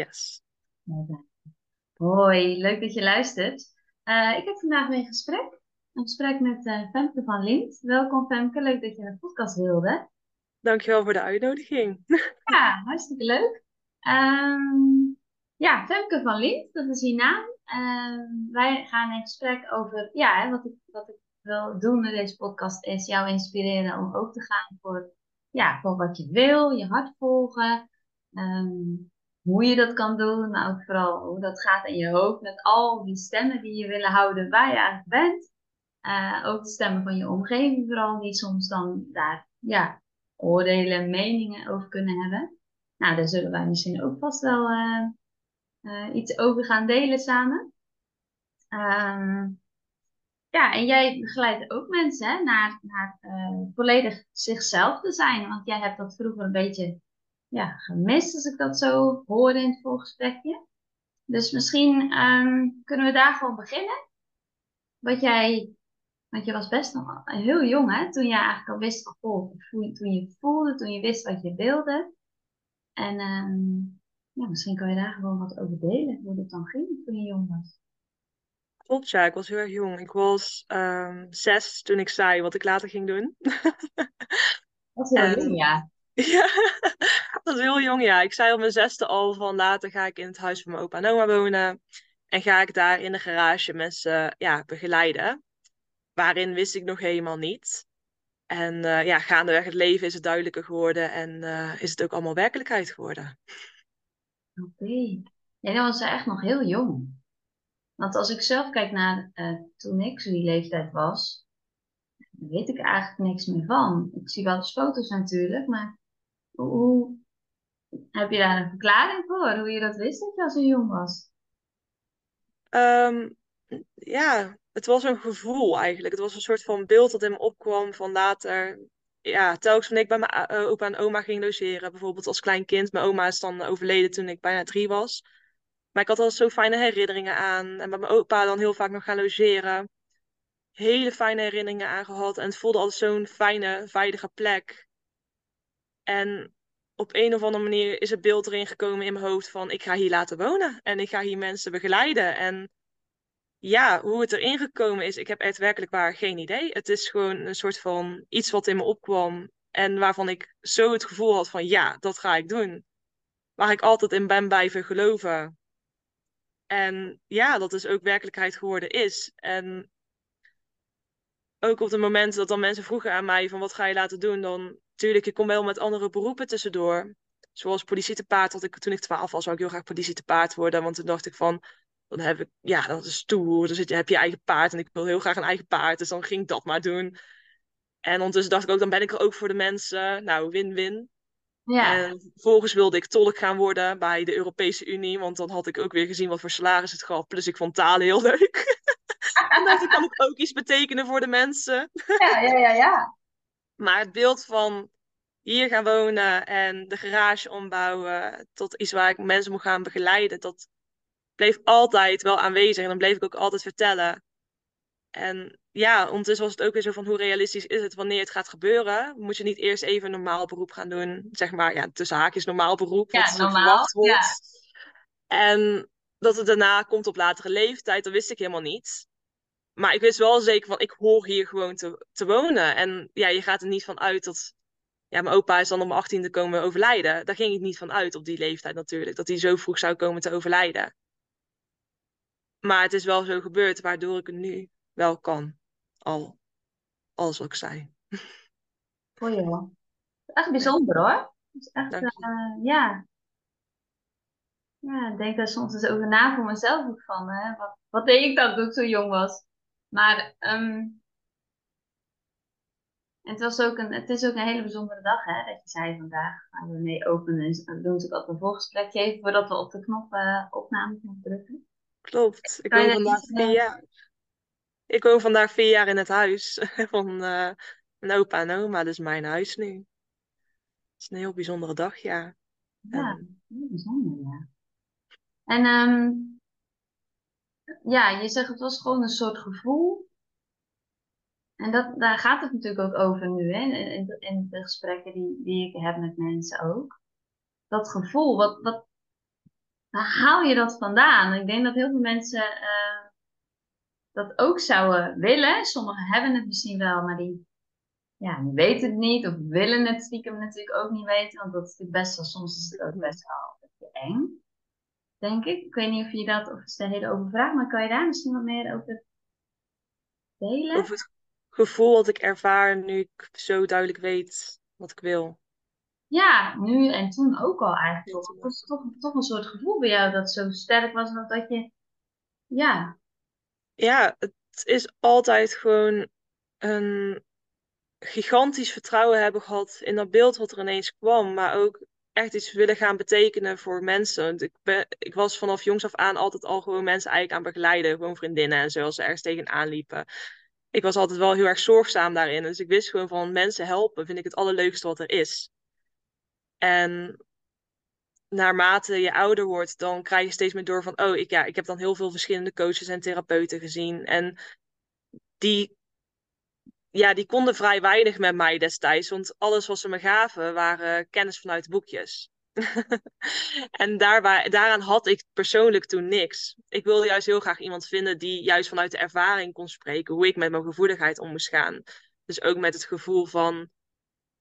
Yes. Hoi, leuk dat je luistert. Uh, ik heb vandaag weer een gesprek. Een gesprek met uh, Femke van Lint. Welkom Femke, leuk dat je een podcast wilde. Dankjewel voor de uitnodiging. ja, hartstikke leuk. Um, ja, Femke van Lint, dat is je naam. Uh, wij gaan in gesprek over, ja, hè, wat, ik, wat ik wil doen met deze podcast is jou inspireren om ook te gaan voor, ja, voor wat je wil, je hart volgen. Um, hoe je dat kan doen, maar ook vooral hoe dat gaat in je hoofd met al die stemmen die je willen houden waar je eigenlijk bent. Uh, ook de stemmen van je omgeving vooral, die soms dan daar ja, oordelen, meningen over kunnen hebben. Nou, daar zullen wij misschien ook vast wel uh, uh, iets over gaan delen samen. Um, ja, en jij begeleidt ook mensen hè, naar, naar volledig zichzelf te zijn. Want jij hebt dat vroeger een beetje ja, gemist, als ik dat zo hoorde in het voorgesprekje. Dus misschien um, kunnen we daar gewoon beginnen. Wat jij, want je was best nog heel jong, hè, toen je eigenlijk al wist, oh, toen je voelde, toen je wist wat je wilde. En um, ja, misschien kan je daar gewoon wat over delen, hoe dat dan ging toen je jong was. Klopt, ja, ik was heel erg jong. Ik was um, zes toen ik zei wat ik later ging doen. Dat is heel jong, ja. Ja, dat is heel jong, ja. Ik zei op mijn zesde al van later ga ik in het huis van mijn opa en oma wonen. En ga ik daar in de garage mensen ja, begeleiden. Waarin wist ik nog helemaal niet. En uh, ja, gaandeweg het leven is het duidelijker geworden en uh, is het ook allemaal werkelijkheid geworden. Oké. Okay. Ja, dan was ze echt nog heel jong. Want als ik zelf kijk naar uh, toen ik zo die leeftijd was, weet ik eigenlijk niks meer van. Ik zie wel eens foto's natuurlijk, maar hoe, heb je daar een verklaring voor? Hoe je dat wist dat je als een jong was? Um, ja, het was een gevoel eigenlijk. Het was een soort van beeld dat in me opkwam van later. Ja, telkens wanneer ik bij mijn uh, opa en oma ging logeren, bijvoorbeeld als klein kind. Mijn oma is dan overleden toen ik bijna drie was. Maar ik had al zo fijne herinneringen aan. En bij mijn opa dan heel vaak nog gaan logeren. Hele fijne herinneringen aan gehad. En het voelde altijd zo'n fijne, veilige plek. En op een of andere manier is het beeld erin gekomen in mijn hoofd van ik ga hier laten wonen en ik ga hier mensen begeleiden. En ja, hoe het erin gekomen is, ik heb echt werkelijk waar geen idee. Het is gewoon een soort van iets wat in me opkwam en waarvan ik zo het gevoel had van ja, dat ga ik doen. Waar ik altijd in ben blijven geloven. En ja, dat is ook werkelijkheid geworden is. En ook op het moment dat dan mensen vroegen aan mij van wat ga je laten doen, dan tuurlijk, ik kom wel met andere beroepen tussendoor. Zoals politie te paard. Ik, toen ik twaalf was, zou ik heel graag politie te paard worden. Want toen dacht ik van, dan heb ik, ja, dat is stoer. Dan zit heb je eigen paard en ik wil heel graag een eigen paard. Dus dan ging ik dat maar doen. En ondertussen dacht ik ook, dan ben ik er ook voor de mensen. Nou, win-win. Ja. En vervolgens wilde ik tolk gaan worden bij de Europese Unie. Want dan had ik ook weer gezien wat voor salaris het gaf. Plus ik vond talen heel leuk. en dacht ik, kan ik ook iets betekenen voor de mensen. ja, ja, ja, ja. Maar het beeld van hier gaan wonen en de garage ombouwen tot iets waar ik mensen moet gaan begeleiden, dat bleef altijd wel aanwezig. En dan bleef ik ook altijd vertellen. En ja, ondertussen was het ook weer zo van hoe realistisch is het wanneer het gaat gebeuren? Moet je niet eerst even een normaal beroep gaan doen? Zeg maar, ja, tussen haakjes normaal beroep. Ja, normaal. wordt. Ja. En dat het daarna komt op latere leeftijd, dat wist ik helemaal niet. Maar ik wist wel zeker van, ik hoor hier gewoon te, te wonen. En ja, je gaat er niet van uit dat... Ja, mijn opa is dan op mijn achttiende komen overlijden. Daar ging ik niet van uit op die leeftijd natuurlijk. Dat hij zo vroeg zou komen te overlijden. Maar het is wel zo gebeurd, waardoor ik het nu wel kan. Al, alles wat ik zei. Oh ja. Echt bijzonder hoor. Is echt, uh, ja. Ja, ik denk daar soms eens over na voor mezelf ook van. Hè? Wat, wat deed ik dan toen ik zo jong was? Maar um, het, was ook een, het is ook een hele bijzondere dag, hè, dat je zei vandaag gaan we mee openen. En we doen natuurlijk altijd een volgesprek even voordat we op de knop uh, opname drukken. Klopt. Ik woon vandaag vier jaar. Ik woon vandaag vier jaar in het huis van uh, mijn opa en oma, dus mijn huis nu. Het is een heel bijzondere dag, ja. Ja, heel bijzonder, ja. En um, ja, je zegt het was gewoon een soort gevoel. En dat, daar gaat het natuurlijk ook over nu, hè? In, in de gesprekken die, die ik heb met mensen ook. Dat gevoel, wat, wat, waar haal je dat vandaan? Ik denk dat heel veel mensen uh, dat ook zouden willen. Sommigen hebben het misschien wel, maar die, ja, die weten het niet of willen het stiekem natuurlijk ook niet weten. Want dat is best wel, soms is het ook best wel eng, denk ik. Ik weet niet of je dat, of het een hele open vraag, maar kan je daar misschien wat meer over delen? Over het gevoel dat ik ervaar nu ik zo duidelijk weet wat ik wil. Ja, nu en toen ook al eigenlijk. Het was toch, toch een soort gevoel bij jou dat zo sterk was dat, dat je, ja. Ja, het is altijd gewoon een gigantisch vertrouwen hebben gehad in dat beeld wat er ineens kwam. Maar ook echt iets willen gaan betekenen voor mensen. Want ik, ben, ik was vanaf jongs af aan altijd al gewoon mensen eigenlijk aan begeleiden. Gewoon vriendinnen en zo, als ze ergens tegenaan liepen. Ik was altijd wel heel erg zorgzaam daarin. Dus ik wist gewoon van mensen helpen vind ik het allerleukste wat er is. En naarmate je ouder wordt, dan krijg je steeds meer door van, oh, ik, ja, ik heb dan heel veel verschillende coaches en therapeuten gezien. En die, ja, die konden vrij weinig met mij destijds, want alles wat ze me gaven waren kennis vanuit boekjes. en daar, daaraan had ik persoonlijk toen niks. Ik wilde juist heel graag iemand vinden die juist vanuit de ervaring kon spreken hoe ik met mijn gevoeligheid om moest gaan. Dus ook met het gevoel van,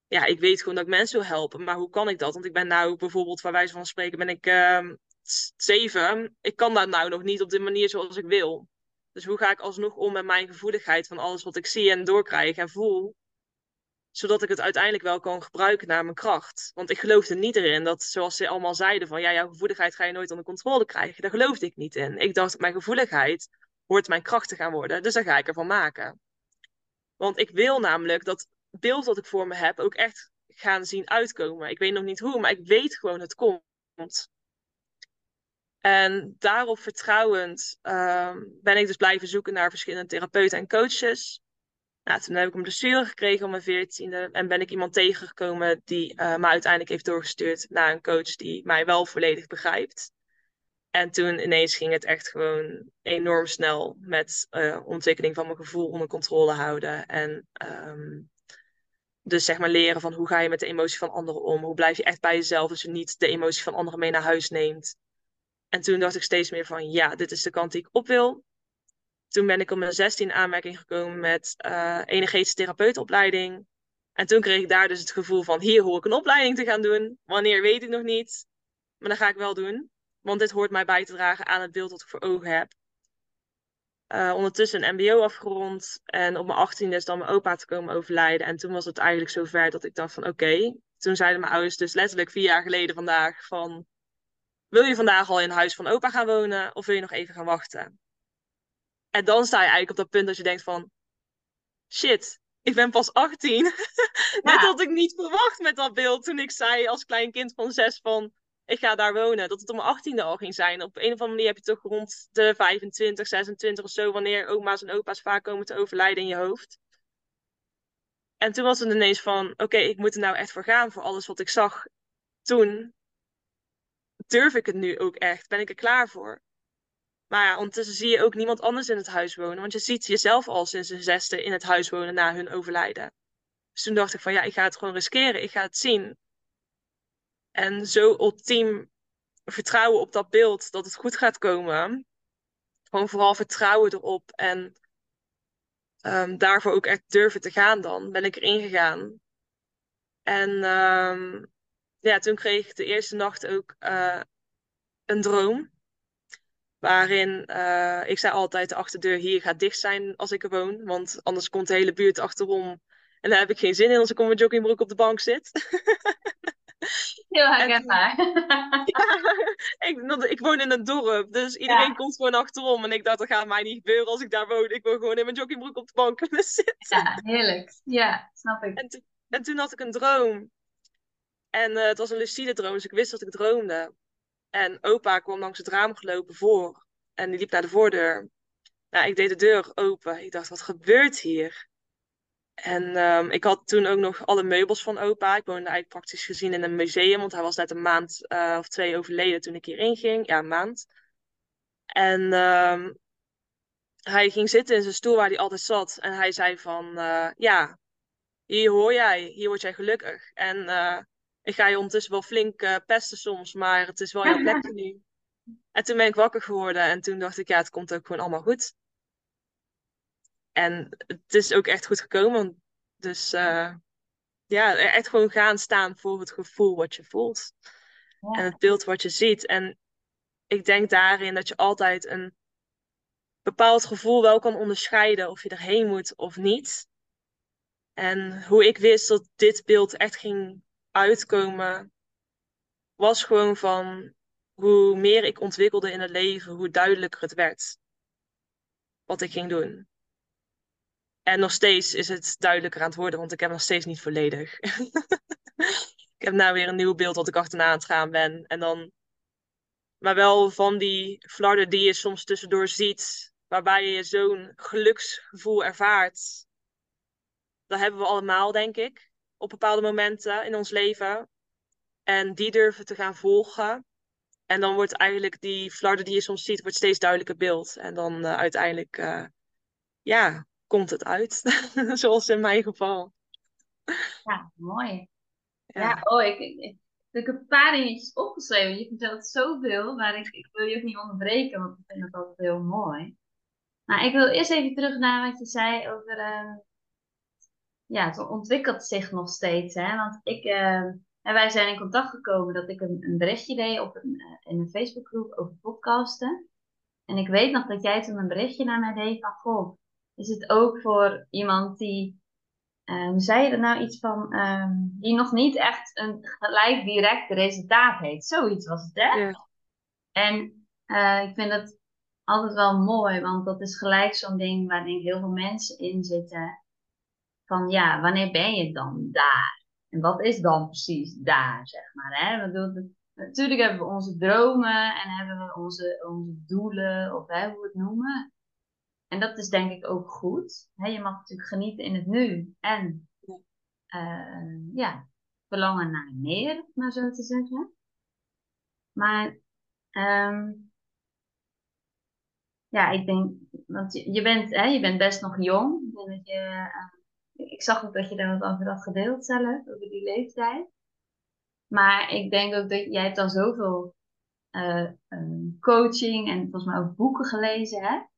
ja, ik weet gewoon dat ik mensen wil helpen. Maar hoe kan ik dat? Want ik ben nou bijvoorbeeld, waar wijze van spreken, ben ik uh, zeven. Ik kan dat nou nog niet op de manier zoals ik wil. Dus hoe ga ik alsnog om met mijn gevoeligheid van alles wat ik zie en doorkrijg en voel? Zodat ik het uiteindelijk wel kan gebruiken naar mijn kracht. Want ik geloofde niet erin dat, zoals ze allemaal zeiden, van ja, jouw gevoeligheid ga je nooit onder controle krijgen. Daar geloofde ik niet in. Ik dacht, mijn gevoeligheid hoort mijn kracht te gaan worden. Dus daar ga ik ervan maken. Want ik wil namelijk dat beeld dat ik voor me heb ook echt gaan zien uitkomen. Ik weet nog niet hoe, maar ik weet gewoon het komt. En daarop vertrouwend uh, ben ik dus blijven zoeken naar verschillende therapeuten en coaches. Nou, toen heb ik een blessure gekregen om mijn veertiende en ben ik iemand tegengekomen die uh, me uiteindelijk heeft doorgestuurd naar een coach die mij wel volledig begrijpt. En toen ineens ging het echt gewoon enorm snel met uh, ontwikkeling van mijn gevoel onder controle houden. En um, dus zeg maar leren van hoe ga je met de emotie van anderen om? Hoe blijf je echt bij jezelf als je niet de emotie van anderen mee naar huis neemt? En toen dacht ik steeds meer van ja, dit is de kant die ik op wil. Toen ben ik op mijn 16 aanmerking gekomen met uh, energetische therapeutenopleiding. En toen kreeg ik daar dus het gevoel van hier hoor ik een opleiding te gaan doen. Wanneer weet ik nog niet. Maar dat ga ik wel doen. Want dit hoort mij bij te dragen aan het beeld dat ik voor ogen heb. Uh, ondertussen een MBO afgerond. En op mijn 18 is dan mijn opa te komen overlijden. En toen was het eigenlijk zover dat ik dacht van oké. Toen zeiden mijn ouders dus letterlijk vier jaar geleden vandaag van... Wil je vandaag al in huis van opa gaan wonen of wil je nog even gaan wachten? En dan sta je eigenlijk op dat punt dat je denkt van... Shit, ik ben pas 18. Ja. Dit had ik niet verwacht met dat beeld toen ik zei als klein kind van zes van ik ga daar wonen. Dat het om mijn achttiende al ging zijn. Op een of andere manier heb je toch rond de 25, 26 of zo, wanneer oma's en opa's vaak komen te overlijden in je hoofd. En toen was het ineens van, oké, ik moet er nou echt voor gaan voor alles wat ik zag toen. Durf ik het nu ook echt? Ben ik er klaar voor? Maar ja, ondertussen zie je ook niemand anders in het huis wonen. Want je ziet jezelf al sinds een zesde in het huis wonen na hun overlijden. Dus toen dacht ik van ja, ik ga het gewoon riskeren. Ik ga het zien. En zo ultiem vertrouwen op dat beeld dat het goed gaat komen. Gewoon vooral vertrouwen erop en um, daarvoor ook echt durven te gaan dan. Ben ik erin gegaan. En um, ja, toen kreeg ik de eerste nacht ook uh, een droom. Waarin uh, ik zei altijd de achterdeur hier gaat dicht zijn als ik er woon. Want anders komt de hele buurt achterom. En daar heb ik geen zin in als ik op mijn joggingbroek op de bank zit. Heel herkenbaar. ik, ik woon in een dorp, dus iedereen komt gewoon achterom. En ik dacht, dat gaat mij niet gebeuren als ik daar woon. Ik wil gewoon in mijn joggingbroek op de bank kunnen zitten. Ja, heerlijk. Ja, snap ik. En, en toen had ik een droom. En uh, het was een lucide droom, dus ik wist dat ik droomde. En opa kwam langs het raam gelopen voor. En die liep naar de voordeur. Nou, ik deed de deur open. Ik dacht, wat gebeurt hier? En um, ik had toen ook nog alle meubels van opa. Ik woonde eigenlijk praktisch gezien in een museum, want hij was net een maand uh, of twee overleden toen ik hierin ging. Ja, een maand. En um, hij ging zitten in zijn stoel waar hij altijd zat. En hij zei van, uh, ja, hier hoor jij, hier word jij gelukkig. En ik ga je ondertussen wel flink pesten soms, maar het is wel jouw plekje nu. En toen ben ik wakker geworden en toen dacht ik, ja, het komt ook gewoon allemaal goed. En het is ook echt goed gekomen. Dus uh, ja, echt gewoon gaan staan voor het gevoel wat je voelt. Ja. En het beeld wat je ziet. En ik denk daarin dat je altijd een bepaald gevoel wel kan onderscheiden of je erheen moet of niet. En hoe ik wist dat dit beeld echt ging uitkomen, was gewoon van hoe meer ik ontwikkelde in het leven, hoe duidelijker het werd wat ik ging doen. En nog steeds is het duidelijker aan het worden, want ik heb nog steeds niet volledig. ik heb nou weer een nieuw beeld wat ik achterna aan het gaan ben. En dan, maar wel van die flarden die je soms tussendoor ziet, waarbij je zo'n geluksgevoel ervaart. Dat hebben we allemaal, denk ik, op bepaalde momenten in ons leven. En die durven te gaan volgen. En dan wordt eigenlijk die flarden die je soms ziet, wordt steeds duidelijker beeld. En dan uh, uiteindelijk, uh, ja, komt het uit. Zoals in mijn geval. Ja, mooi. Ja, ja oh, ik, ik, heb een paar dingetjes opgeschreven. Je vertelt zoveel, maar ik, ik wil je ook niet onderbreken, want ik vind het altijd heel mooi. Maar ik wil eerst even terug naar wat je zei over. Uh, ja, het ontwikkelt zich nog steeds. Hè? Want ik. Uh, en wij zijn in contact gekomen dat ik een, een berichtje deed op een, uh, in een Facebookgroep over podcasten. En ik weet nog dat jij toen een berichtje naar mij deed van, goh, is het ook voor iemand die, um, zei je er nou iets van, um, die nog niet echt een gelijk direct resultaat heeft. Zoiets was het, hè? Ja. En uh, ik vind dat altijd wel mooi, want dat is gelijk zo'n ding waar denk heel veel mensen in zitten. Van ja, wanneer ben je dan daar? En wat is dan precies daar, zeg maar, hè? Bedoel, natuurlijk hebben we onze dromen en hebben we onze, onze doelen, of hè, hoe we het noemen. En dat is denk ik ook goed. je mag natuurlijk genieten in het nu. En uh, ja, verlangen naar meer, maar zo te zeggen. Maar um, ja, ik denk, want je, je, bent, hè, je bent best nog jong. Ik, denk dat je, uh, ik zag ook dat je daar wat over had gedeeld zelf, over die leeftijd. Maar ik denk ook dat jij hebt al zoveel uh, coaching en volgens mij ook boeken gelezen hebt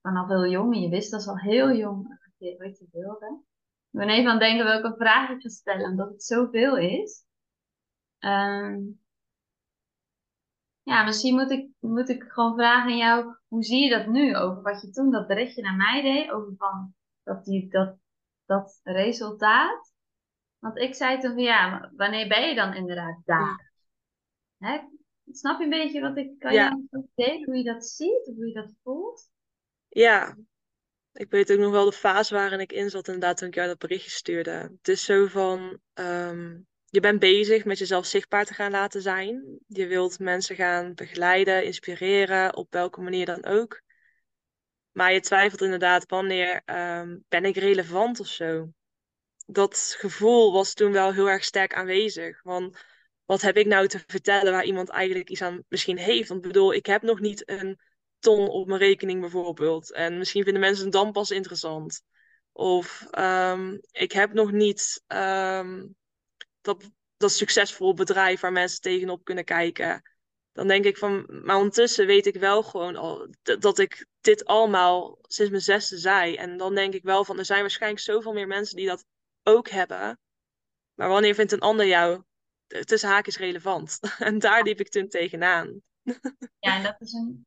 vanaf heel jong. En je wist dat al heel jong wat je, wat je wilde. Ik ben even denken welke vraag ik stellen, omdat het zoveel is. Um, ja, misschien moet ik, moet ik gewoon vragen aan jou, hoe zie je dat nu? Over wat je toen dat berichtje naar mij deed, over van dat, die, dat, dat resultaat. Want ik zei toen van ja, wanneer ben je dan inderdaad daar? Hè? Snap je een beetje wat ik kan ja. jou delen, hoe je dat ziet, hoe je dat voelt? Ja, ik weet ook nog wel de fase waarin ik in zat, inderdaad, toen ik jou dat berichtje stuurde. Het is zo van, ehm, je bent bezig met jezelf zichtbaar te gaan laten zijn. Je wilt mensen gaan begeleiden, inspireren, op welke manier dan ook. Maar je twijfelt inderdaad, wanneer um, ben ik relevant of zo? Dat gevoel was toen wel heel erg sterk aanwezig. Want wat heb ik nou te vertellen waar iemand eigenlijk iets aan misschien heeft? Want ik bedoel, ik heb nog niet een ton op mijn rekening bijvoorbeeld. En misschien vinden mensen het dan pas interessant. Of um, ik heb nog niet um, dat, dat succesvol bedrijf waar mensen tegenop kunnen kijken. Dan denk ik van, maar ondertussen weet ik wel gewoon al dat ik dit allemaal sinds mijn zesde zei. En dan denk ik wel van, er zijn waarschijnlijk zoveel meer mensen die dat ook hebben. Maar wanneer vindt een ander jou tussen haakjes relevant? en daar liep ik toen tegenaan. Ja, en dat is een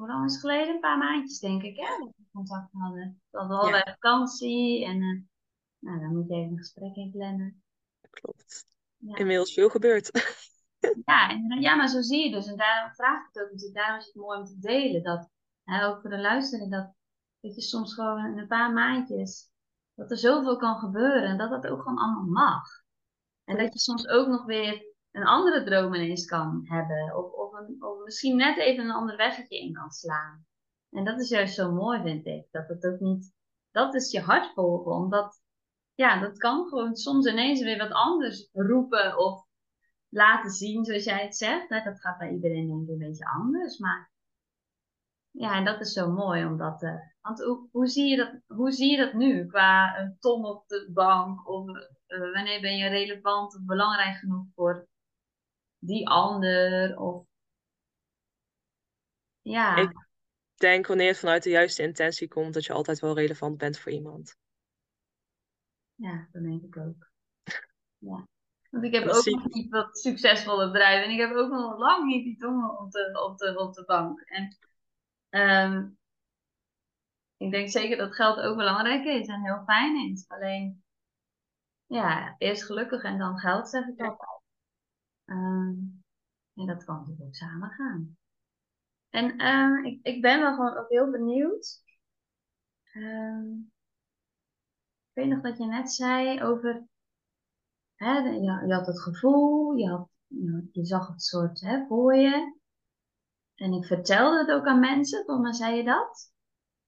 hoe lang is het geleden? Een paar maandjes, denk ik, hè? Dat we contact hadden. Dat we al bij vakantie en uh, nou, dan moet je even een gesprek in plannen. Klopt. Ja. Inmiddels veel gebeurd. ja, ja, maar zo zie je dus. En daarom vraag ik het ook natuurlijk. Daarom is het mooi om te delen. Dat, hè, ook voor de luisteren, dat, dat je soms gewoon in een paar maandjes, dat er zoveel kan gebeuren. En dat dat ook gewoon allemaal mag. En dat je soms ook nog weer een andere droom ineens kan hebben. Of, of, een, of misschien net even een ander weggetje in kan slaan. En dat is juist zo mooi, vind ik. Dat het ook niet... Dat is je hart volgen. Omdat, ja, dat kan gewoon soms ineens weer wat anders roepen of laten zien, zoals jij het zegt. Dat gaat bij iedereen denk ik een beetje anders. Maar ja, en dat is zo mooi. Omdat, uh, want hoe, hoe, zie je dat, hoe zie je dat nu? Qua een ton op de bank? Of uh, wanneer ben je relevant of belangrijk genoeg voor die ander? Of... Ja, Ik denk wanneer het vanuit de juiste intentie komt, dat je altijd wel relevant bent voor iemand. ja, dat denk ik ook. Ja. Want ik heb ook nog niet wat succesvolle bedrijven. En ik heb ook nog lang niet die tongen op de, op de, op de bank. En ehm, ik denk zeker dat geld ook belangrijk is en heel fijn is. Alleen, ja, eerst gelukkig en dan geld, zeg ik altijd. Ehm, en dat kan natuurlijk ook samen gaan. En ehm, ik, ik ben wel gewoon ook heel benieuwd. Ik weet nog dat je net zei over, je, had het gevoel, je, had, je, zag het soort hè, voor je. En ik vertelde het ook aan mensen, volgens mij zei je dat.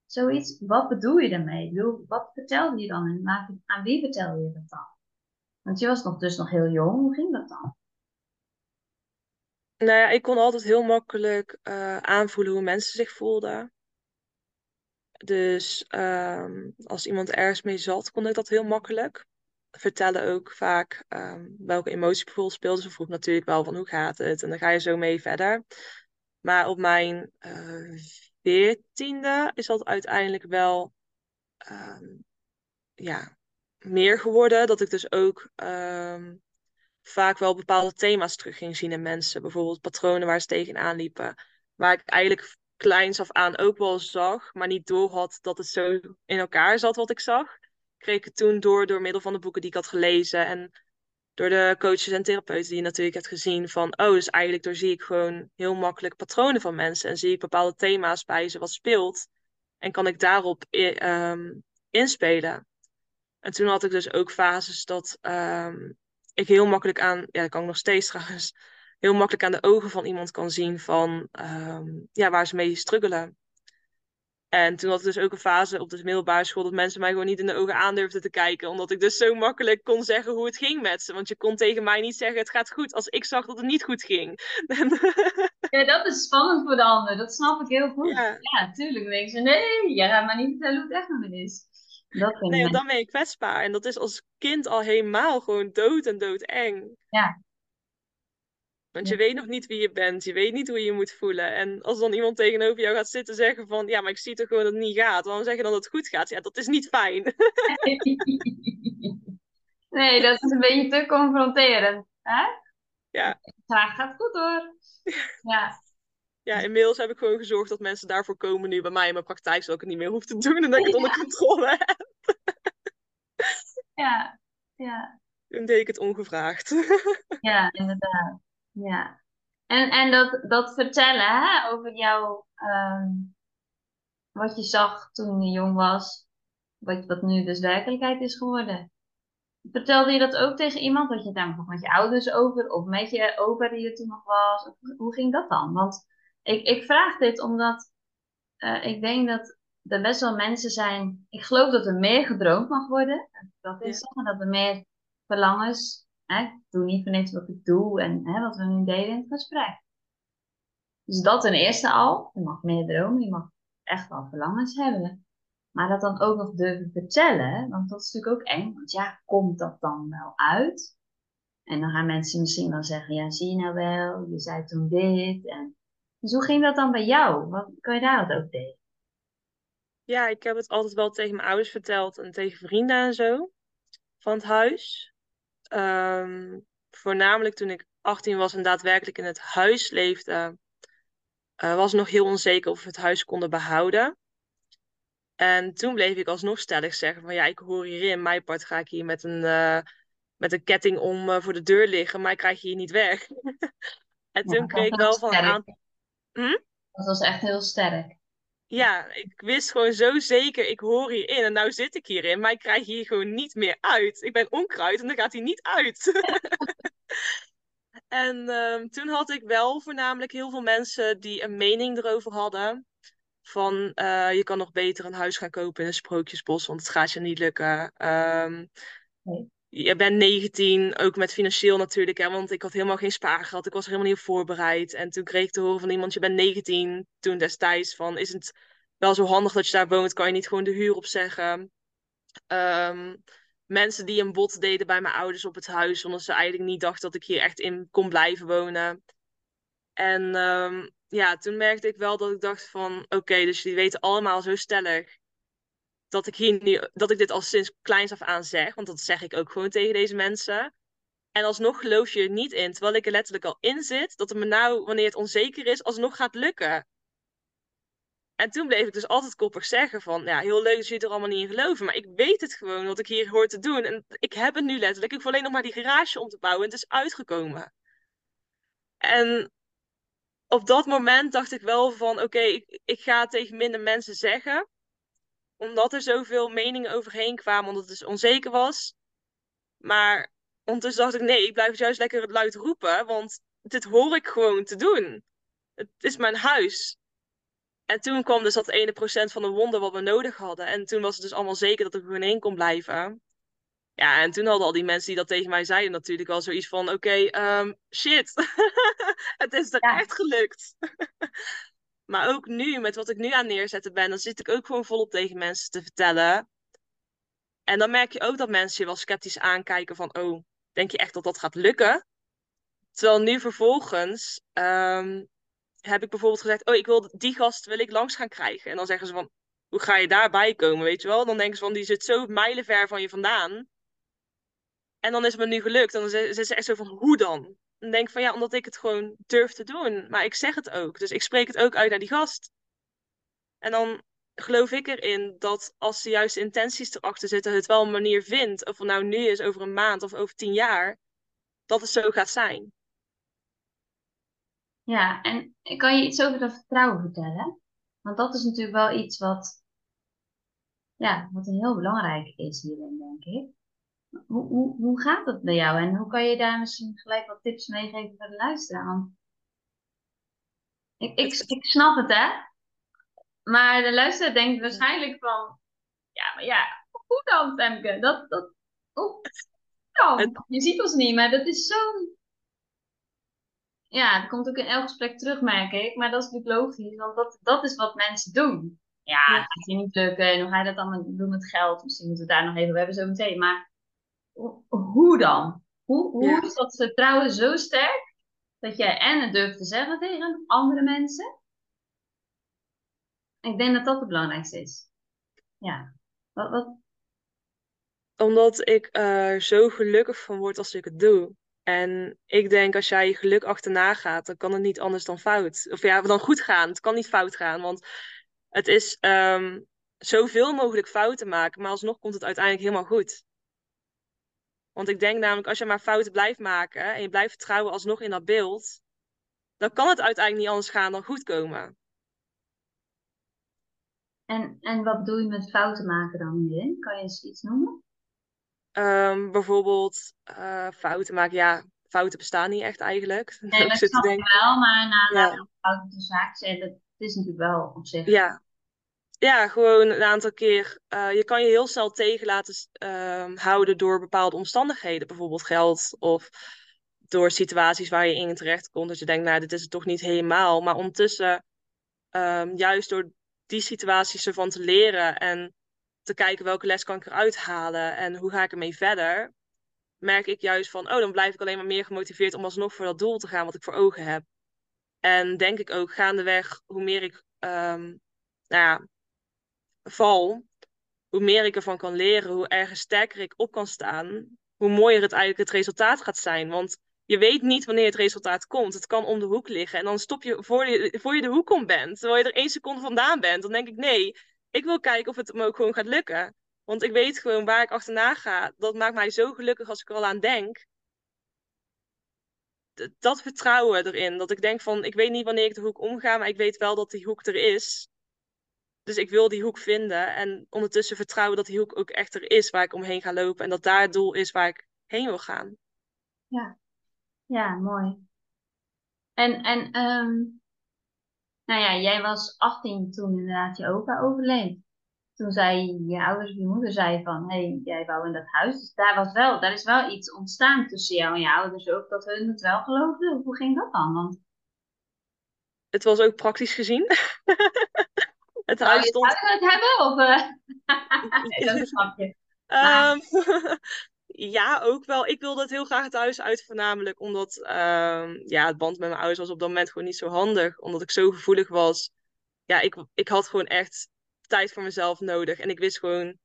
Zoiets, wat bedoel je daarmee? Wat vertelde je dan aan wie vertelde je dat dan? Want je was nog, dus nog heel jong, hoe ging dat dan? Nou ja, ik kon altijd heel makkelijk eh, aanvoelen hoe mensen zich voelden. Dus ehm, als iemand ergens mee zat, kon ik dat heel makkelijk. Vertellen ook vaak ehm, welke emotie bijvoorbeeld speelde. Ze vroeg natuurlijk wel van hoe gaat het? En dan ga je zo mee verder. Maar op mijn eh, veertiende is dat uiteindelijk wel ehm, ja, meer geworden. Dat ik dus ook ehm, vaak wel bepaalde thema's terug ging zien in mensen. Bijvoorbeeld patronen waar ze tegenaan liepen. Waar ik eigenlijk kleins af aan ook wel zag, maar niet door had dat het zo in elkaar zat wat ik zag. Kreeg ik toen door door middel van de boeken die ik had gelezen en door de coaches en therapeuten die je natuurlijk hebt gezien van, oh, dus eigenlijk doorzie ik gewoon heel makkelijk patronen van mensen en zie ik bepaalde thema's bij ze wat speelt en kan ik daarop ehm, inspelen. En toen had ik dus ook fases dat ehm, ik heel makkelijk aan, ja, dat kan ik nog steeds trouwens, heel makkelijk aan de ogen van iemand kan zien van ehm, ja, waar ze mee struggelen. En toen had ik dus ook een fase op de middelbare school dat mensen mij gewoon niet in de ogen aandurfden te kijken. Omdat ik dus zo makkelijk kon zeggen hoe het ging met ze. Want je kon tegen mij niet zeggen het gaat goed als ik zag dat het niet goed ging. Ja, dat is spannend voor de ander, dat snap ik heel goed. ja, Ja, tuurlijk. Dan denken ze, nee, jij gaat maar niet vertellen hoe het echt met me is. Dat nee, want dan ben je kwetsbaar. En dat is als kind al helemaal gewoon dood en dood eng. ja. Want je weet nog niet wie je bent, je weet niet hoe je je moet voelen. En als dan iemand tegenover jou gaat zitten zeggen van, ja, maar ik zie toch gewoon dat het niet gaat. Waarom zeg je dan dat het goed gaat? Ja, dat is niet fijn. Nee, dat is een beetje te confronterend. Hè? ja, Graag gaat goed hoor. Ja, ja, inmiddels heb ik gewoon gezorgd dat mensen daarvoor komen nu bij mij in mijn praktijk, zodat ik het niet meer hoef te doen en dat ik het onder controle heb. ja, ja, Toen deed ik het ongevraagd. ja, inderdaad. Ja. En, en dat, dat vertellen hè, over jou, ehm, wat je zag toen je jong was, wat, wat nu dus werkelijkheid is geworden. Vertelde je dat ook tegen iemand? Had je het daar bijvoorbeeld met je ouders over? Of met je opa die er toen nog was? Of hoe ging dat dan? Want ik, ik vraag dit omdat eh, ik denk dat er best wel mensen zijn. Ik geloof dat er meer gedroomd mag worden. Dat is Ja. zeggen dat er meer verlangens. Ik doe niet voor niks wat ik doe en hè, wat we nu deden in het gesprek. Dus dat ten eerste al. Je mag meer dromen, je mag echt wel verlangens hebben. Maar dat dan ook nog durven vertellen, want dat is natuurlijk ook eng. Want ja, komt dat dan wel uit? En dan gaan mensen misschien wel zeggen, ja, zie je nou wel, je zei toen dit. En... Dus hoe ging dat dan bij jou? Wat kan je daar wat over delen? Ja, ik heb het altijd wel tegen mijn ouders verteld en tegen vrienden en zo van het huis. Ehm, voornamelijk toen ik 18 was en daadwerkelijk in het huis leefde, eh, was nog heel onzeker of we het huis konden behouden. En toen bleef ik alsnog stellig zeggen van ja, ik hoor hierin, mijn part ga ik hier met een, eh, met een ketting om eh, voor de deur liggen, maar ik krijg je hier niet weg. en toen Ja, kreeg ik wel van aantal... Hm? Dat was echt heel sterk. Ja, ik wist gewoon zo zeker, ik hoor hierin en nou zit ik hierin, maar ik krijg hier gewoon niet meer uit. Ik ben onkruid en dan gaat hij niet uit. En ehm, toen had ik wel voornamelijk heel veel mensen die een mening erover hadden. Van eh, je kan nog beter een huis gaan kopen in een sprookjesbos, want het gaat je niet lukken. Ehm. Je bent 19, ook met financieel natuurlijk, hè, want ik had helemaal geen spaargeld. Ik was helemaal niet op voorbereid. En toen kreeg ik te horen van iemand, je bent 19, toen destijds, van is het wel zo handig dat je daar woont, kan je niet gewoon de huur opzeggen. Ehm, mensen die een bod deden bij mijn ouders op het huis, omdat ze eigenlijk niet dachten dat ik hier echt in kon blijven wonen. En ehm, ja, toen merkte ik wel dat ik dacht van, oké, dus die weten allemaal zo stellig dat ik hier nu, dat ik dit al sinds kleins af aan zeg, want dat zeg ik ook gewoon tegen deze mensen. En alsnog geloof je er niet in, terwijl ik er letterlijk al in zit, dat het me nou, wanneer het onzeker is, alsnog gaat lukken. En toen bleef ik dus altijd koppig zeggen van, ja, heel leuk dat jullie er allemaal niet in geloven, maar ik weet het gewoon wat ik hier hoor te doen. En ik heb het nu letterlijk, ik hoef alleen nog maar die garage om te bouwen en het is uitgekomen. En op dat moment dacht ik wel van, oké, ik, ik ga tegen minder mensen zeggen, omdat er zoveel meningen overheen kwamen, omdat het dus onzeker was. Maar ondertussen dacht ik, nee, ik blijf juist lekker luid roepen, want dit hoor ik gewoon te doen. Het is mijn huis. En toen kwam dus dat ene procent van de wonder wat we nodig hadden. En toen was het dus allemaal zeker dat ik er gewoon heen kon blijven. Ja, en toen hadden al die mensen die dat tegen mij zeiden natuurlijk al zoiets van... Oké, ehm, shit. het is er echt gelukt. maar ook nu, met wat ik nu aan neerzetten ben... dan zit ik ook gewoon volop tegen mensen te vertellen. En dan merk je ook dat mensen je wel sceptisch aankijken van... Oh, denk je echt dat dat gaat lukken? Terwijl nu vervolgens ehm, heb ik bijvoorbeeld gezegd, oh, ik wil die gast wil ik langs gaan krijgen. En dan zeggen ze van, hoe ga je daarbij komen, weet je wel? Dan denken ze van, die zit zo mijlenver van je vandaan. En dan is het me nu gelukt. En dan zijn ze echt zo van, hoe dan? Dan denk van, ja, omdat ik het gewoon durf te doen. Maar ik zeg het ook. Dus ik spreek het ook uit naar die gast. En dan geloof ik erin dat als de juiste intenties erachter zitten, het wel een manier vindt. Of het nou nu is, over een maand of over tien jaar. Dat het zo gaat zijn. Ja, en kan je iets over dat vertrouwen vertellen? Want dat is natuurlijk wel iets wat, ja, wat heel belangrijk is hierin, denk ik. Hoe, hoe, hoe gaat het bij jou en hoe kan je daar misschien gelijk wat tips meegeven voor de luisteraar? Want ik, ik, ik snap het, hè? Maar de luisteraar denkt waarschijnlijk van, ja, maar ja, hoe dan, Femke? Dat, dat, hoe dan? Je ziet ons niet, maar dat is zo'n ja, het komt ook in elk gesprek terug, merk ik. Maar dat is natuurlijk logisch, want dat, dat is wat mensen doen. Ja, het gaat je niet lukken. En hoe ga je dat dan doen met geld? Misschien moeten we het daar nog even we hebben zo meteen. Maar hoe dan? Hoe, hoe is dat vertrouwen zo sterk dat jij en het durft te zeggen tegen andere mensen? Ik denk dat dat het belangrijkste is. Ja. Wat, wat? Omdat ik er zo gelukkig van word als ik het doe. En ik denk, als jij je geluk achterna gaat, dan kan het niet anders dan fout. Of ja, dan goed gaan. Het kan niet fout gaan. Want het is um, zoveel mogelijk fouten maken, maar alsnog komt het uiteindelijk helemaal goed. Want ik denk namelijk, als je maar fouten blijft maken en je blijft vertrouwen alsnog in dat beeld, dan kan het uiteindelijk niet anders gaan dan goed komen. En, en wat bedoel je met fouten maken dan hierin? Kan je eens iets noemen? Um, bijvoorbeeld uh, fouten maken. Ja, fouten bestaan niet echt eigenlijk. Nee, dat snap ik wel, maar na, ja. fouten de zaak zijn, dat is natuurlijk wel op zich. Ja, ja gewoon een aantal keer. Uh, je kan je heel snel tegen laten uh, houden door bepaalde omstandigheden. Bijvoorbeeld geld of door situaties waar je in terecht komt. Dat je denkt, nou, dit is het toch niet helemaal. Maar ondertussen, um, juist door die situaties ervan te leren en te kijken welke les kan ik eruit halen en hoe ga ik ermee verder, merk ik juist van, oh, dan blijf ik alleen maar meer gemotiveerd om alsnog voor dat doel te gaan wat ik voor ogen heb. En denk ik ook gaandeweg, hoe meer ik um, nou ja, val, hoe meer ik ervan kan leren, hoe erger sterker ik op kan staan, hoe mooier het eigenlijk het resultaat gaat zijn. Want je weet niet wanneer het resultaat komt. Het kan om de hoek liggen. En dan stop je voor je, voor je de hoek om bent. Terwijl je er één seconde vandaan bent. Dan denk ik, nee, ik wil kijken of het me ook gewoon gaat lukken. Want ik weet gewoon waar ik achterna ga. Dat maakt mij zo gelukkig als ik er al aan denk. Dat vertrouwen erin. Dat ik denk van, ik weet niet wanneer ik de hoek omga, maar ik weet wel dat die hoek er is. Dus ik wil die hoek vinden. En ondertussen vertrouwen dat die hoek ook echt er is waar ik omheen ga lopen. En dat daar het doel is waar ik heen wil gaan. Ja, ja mooi. En, en um, nou ja, jij was 18 toen inderdaad je opa overleed. Toen zei je ouders of je moeder zei van, hé, hey, jij wou in dat huis. Dus daar, was wel, daar is wel iets ontstaan tussen jou en je ouders ook, dat hun het wel geloofden. Hoe ging dat dan? Want... Het was ook praktisch gezien. het huis stond... het hebben? Of, uh... nee, dat snap je. Um, ja, ook wel. Ik wilde het heel graag het huis uit, voornamelijk omdat ehm, ja, het band met mijn ouders was op dat moment gewoon niet zo handig. Omdat ik zo gevoelig was. Ja, ik, ik had gewoon echt tijd voor mezelf nodig. En ik wist gewoon,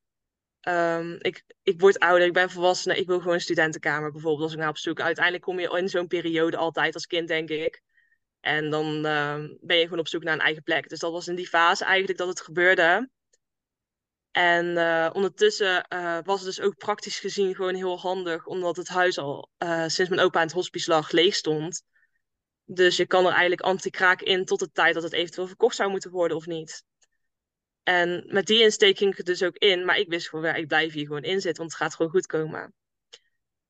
ehm, ik, ik word ouder, ik ben volwassen, ik wil gewoon een studentenkamer bijvoorbeeld als ik naar op zoek. Uiteindelijk kom je in zo'n periode altijd als kind, denk ik. En dan ehm, ben je gewoon op zoek naar een eigen plek. Dus dat was in die fase eigenlijk dat het gebeurde. En uh, ondertussen uh, was het dus ook praktisch gezien gewoon heel handig, omdat het huis al uh, sinds mijn opa in het hospice lag leeg stond. Dus je kan er eigenlijk anti-kraak in tot de tijd dat het eventueel verkocht zou moeten worden of niet. En met die insteek ging ik dus ook in, maar ik wist gewoon, ik blijf hier gewoon in zitten, want het gaat gewoon goed komen.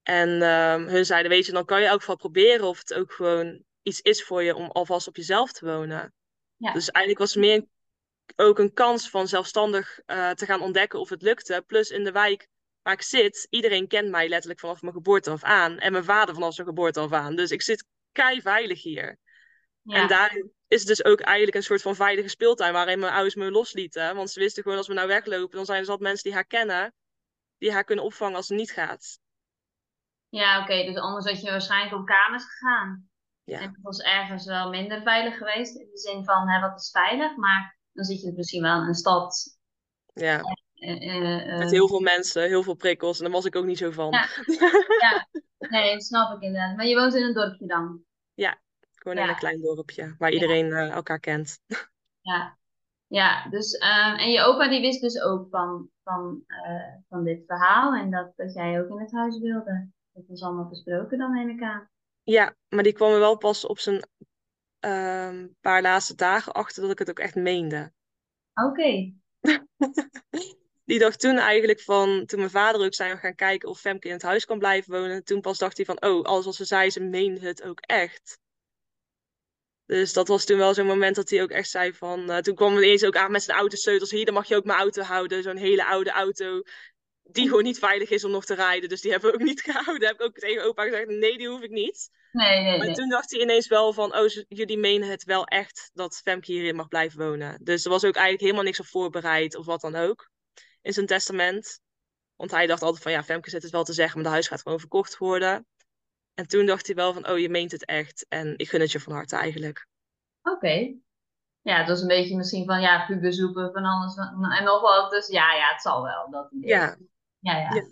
En ehm, hun zeiden, weet je, dan kan je ook wel proberen of het ook gewoon iets is voor je om alvast op jezelf te wonen. Ja. Dus eigenlijk was het meer ook een kans van zelfstandig uh, te gaan ontdekken of het lukte. Plus in de wijk waar ik zit, iedereen kent mij letterlijk vanaf mijn geboorte af aan. En mijn vader vanaf zijn geboorte af aan. Dus ik zit kei veilig hier. Ja. En daar is het dus ook eigenlijk een soort van veilige speeltuin waarin mijn ouders me loslieten. Want ze wisten gewoon als we nou weglopen, dan zijn er zat mensen die haar kennen, die haar kunnen opvangen als ze niet gaat. Ja, oké. Dus anders had je waarschijnlijk op kamers gegaan. Ja. En het was ergens wel minder veilig geweest. In de zin van, hè, wat is veilig? Maar dan zit je misschien wel in een stad. Ja. Uh, uh, Met heel veel mensen, heel veel prikkels. En daar was ik ook niet zo van. Ja, ja. nee, dat snap ik inderdaad. Maar je woont in een dorpje dan? Ja, gewoon in een klein dorpje waar iedereen elkaar kent. Ja, ja dus, ehm, en je opa die wist dus ook van, van, van dit verhaal en dat, dat jij ook in het huis wilde. Dat was allemaal besproken dan, neem ik aan. Ja, maar die kwam er wel pas op zijn um, paar laatste dagen achter dat ik het ook echt meende. Oké. die dacht toen eigenlijk van, toen mijn vader ook zei, we gaan kijken of Femke in het huis kan blijven wonen. Toen pas dacht hij van, oh, alles wat ze zei, ze meende het ook echt. Dus dat was toen wel zo'n moment dat hij ook echt zei van... Uh, toen kwam hij ineens ook aan met zijn autosleutels. Hier, dan mag je ook mijn auto houden. Zo'n hele oude auto. Die gewoon niet veilig is om nog te rijden. Dus die hebben we ook niet gehouden. Heb ik ook tegen opa gezegd, nee, die hoef ik niet. Nee, nee, maar toen dacht hij ineens wel van, oh, jullie menen het wel echt dat Femke hierin mag blijven wonen. Dus er was ook eigenlijk helemaal niks op voorbereid of wat dan ook in zijn testament. Want hij dacht altijd van, ja, Femke zit het wel te zeggen, maar de huis gaat gewoon verkocht worden. En toen dacht hij wel van, oh, je meent het echt. En ik gun het je van harte eigenlijk. Oké. Ja, het was een beetje misschien van, ja, puberzoeken van alles en nog wat. Dus ja, ja, het zal wel. Dat ja. Ja, ja. ja.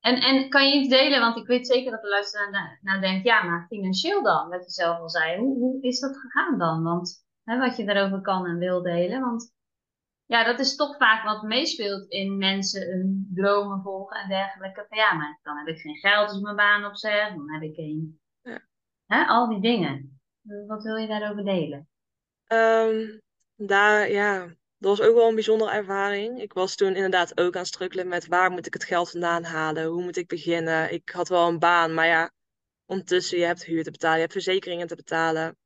En, en kan je iets delen? Want ik weet zeker dat de luisteraar naar denkt, ja, maar financieel dan, wat je zelf al zei. Hoe, hoe is dat gegaan dan? Want hè, wat je daarover kan en wil delen. Want ja, dat is toch vaak wat meespeelt in mensen hun dromen volgen en dergelijke. Van, ja, maar dan heb ik geen geld als mijn baan opzeg. Dan heb ik geen... Ja. Hè, al die dingen. Wat wil je daarover delen? Um, daar, ja, dat was ook wel een bijzondere ervaring. Ik was toen inderdaad ook aan het strukkelen met waar moet ik het geld vandaan halen? Hoe moet ik beginnen? Ik had wel een baan, maar ja, ondertussen je hebt huur te betalen, je hebt verzekeringen te betalen.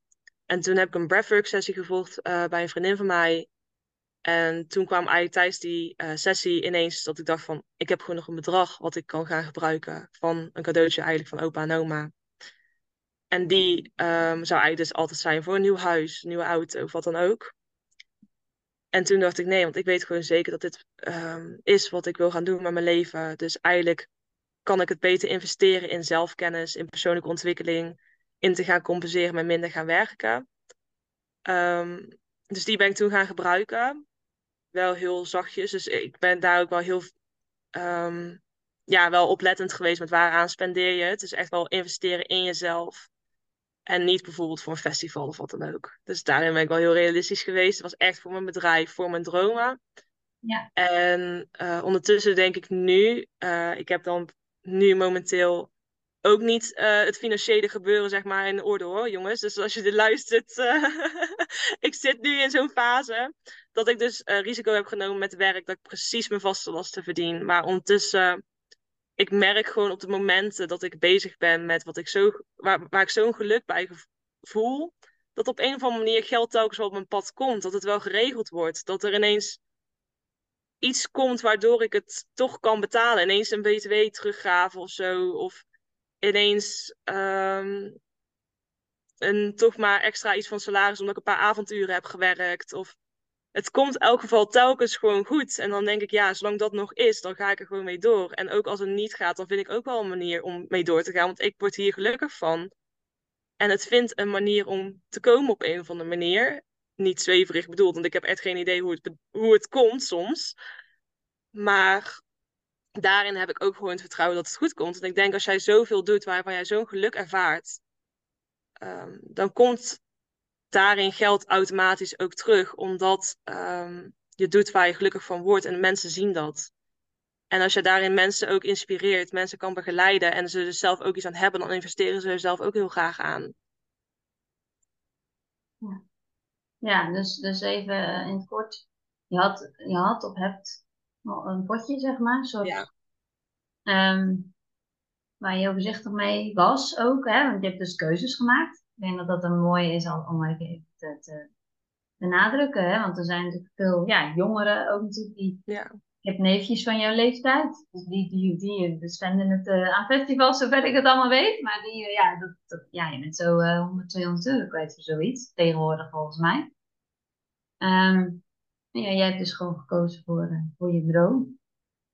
En toen heb ik een breathwork sessie gevolgd uh, bij een vriendin van mij. En toen kwam eigenlijk tijdens die uh, sessie ineens dat ik dacht van, ik heb gewoon nog een bedrag wat ik kan gaan gebruiken van een cadeautje eigenlijk van opa en oma. En die um, zou eigenlijk dus altijd zijn voor een nieuw huis, een nieuwe auto of wat dan ook. En toen dacht ik, nee, want ik weet gewoon zeker dat dit um, is wat ik wil gaan doen met mijn leven. Dus eigenlijk kan ik het beter investeren in zelfkennis, in persoonlijke ontwikkeling, in te gaan compenseren met minder gaan werken. Um, dus die ben ik toen gaan gebruiken. Wel heel zachtjes. Dus ik ben daar ook wel heel um, ja, wel oplettend geweest met waaraan spendeer je het. Dus echt wel investeren in jezelf. En niet bijvoorbeeld voor een festival of wat dan ook. Dus daarin ben ik wel heel realistisch geweest. Het was echt voor mijn bedrijf, voor mijn dromen. Ja. En uh, ondertussen denk ik nu, uh, ik heb dan nu momenteel ook niet uh, het financiële gebeuren zeg maar in orde hoor, jongens. Dus als je dit luistert, ik zit nu in zo'n fase dat ik dus risico heb genomen met werk, dat ik precies mijn vaste lasten verdien. Maar ondertussen ik merk gewoon op de momenten dat ik bezig ben met wat ik zo, waar, waar ik zo'n geluk bij voel, dat op een of andere manier geld telkens wel op mijn pad komt. Dat het wel geregeld wordt. Dat er ineens iets komt waardoor ik het toch kan betalen. Ineens een BTW teruggraven of zo. Of ineens um, een toch maar extra iets van salaris omdat ik een paar avonturen heb gewerkt. Of het komt in elk geval telkens gewoon goed. En dan denk ik, ja, zolang dat nog is, dan ga ik er gewoon mee door. En ook als het niet gaat, dan vind ik ook wel een manier om mee door te gaan. Want ik word hier gelukkig van. En het vindt een manier om te komen op een of andere manier. Niet zweverig bedoeld, want ik heb echt geen idee hoe het, hoe het komt soms. Maar daarin heb ik ook gewoon het vertrouwen dat het goed komt. En ik denk als jij zoveel doet waarvan jij zo'n geluk ervaart, um, dan komt daarin geld automatisch ook terug, omdat um, je doet waar je gelukkig van wordt en mensen zien dat. En als je daarin mensen ook inspireert, mensen kan begeleiden en ze er zelf ook iets aan hebben, dan investeren ze er zelf ook heel graag aan. Ja, ja dus, dus even in het kort. Je had, je had of hebt een potje, zeg maar. Soort, ja. Um, waar je overzichtig mee was ook. Hè? Want je hebt dus keuzes gemaakt. Ik denk dat dat een mooie is om even te, te benadrukken. Hè? Want er zijn natuurlijk veel ja, jongeren ook natuurlijk die... Ja. Je hebt neefjes van jouw leeftijd. Dus die, die, die, die spenden het uh, aan festivals, zover ik het allemaal weet. Maar die, uh, ja, dat, dat, ja, je bent zo uh, 100, 200 euro kwijt voor zoiets. Tegenwoordig volgens mij. Um, ja, jij hebt dus gewoon gekozen voor, voor je droom.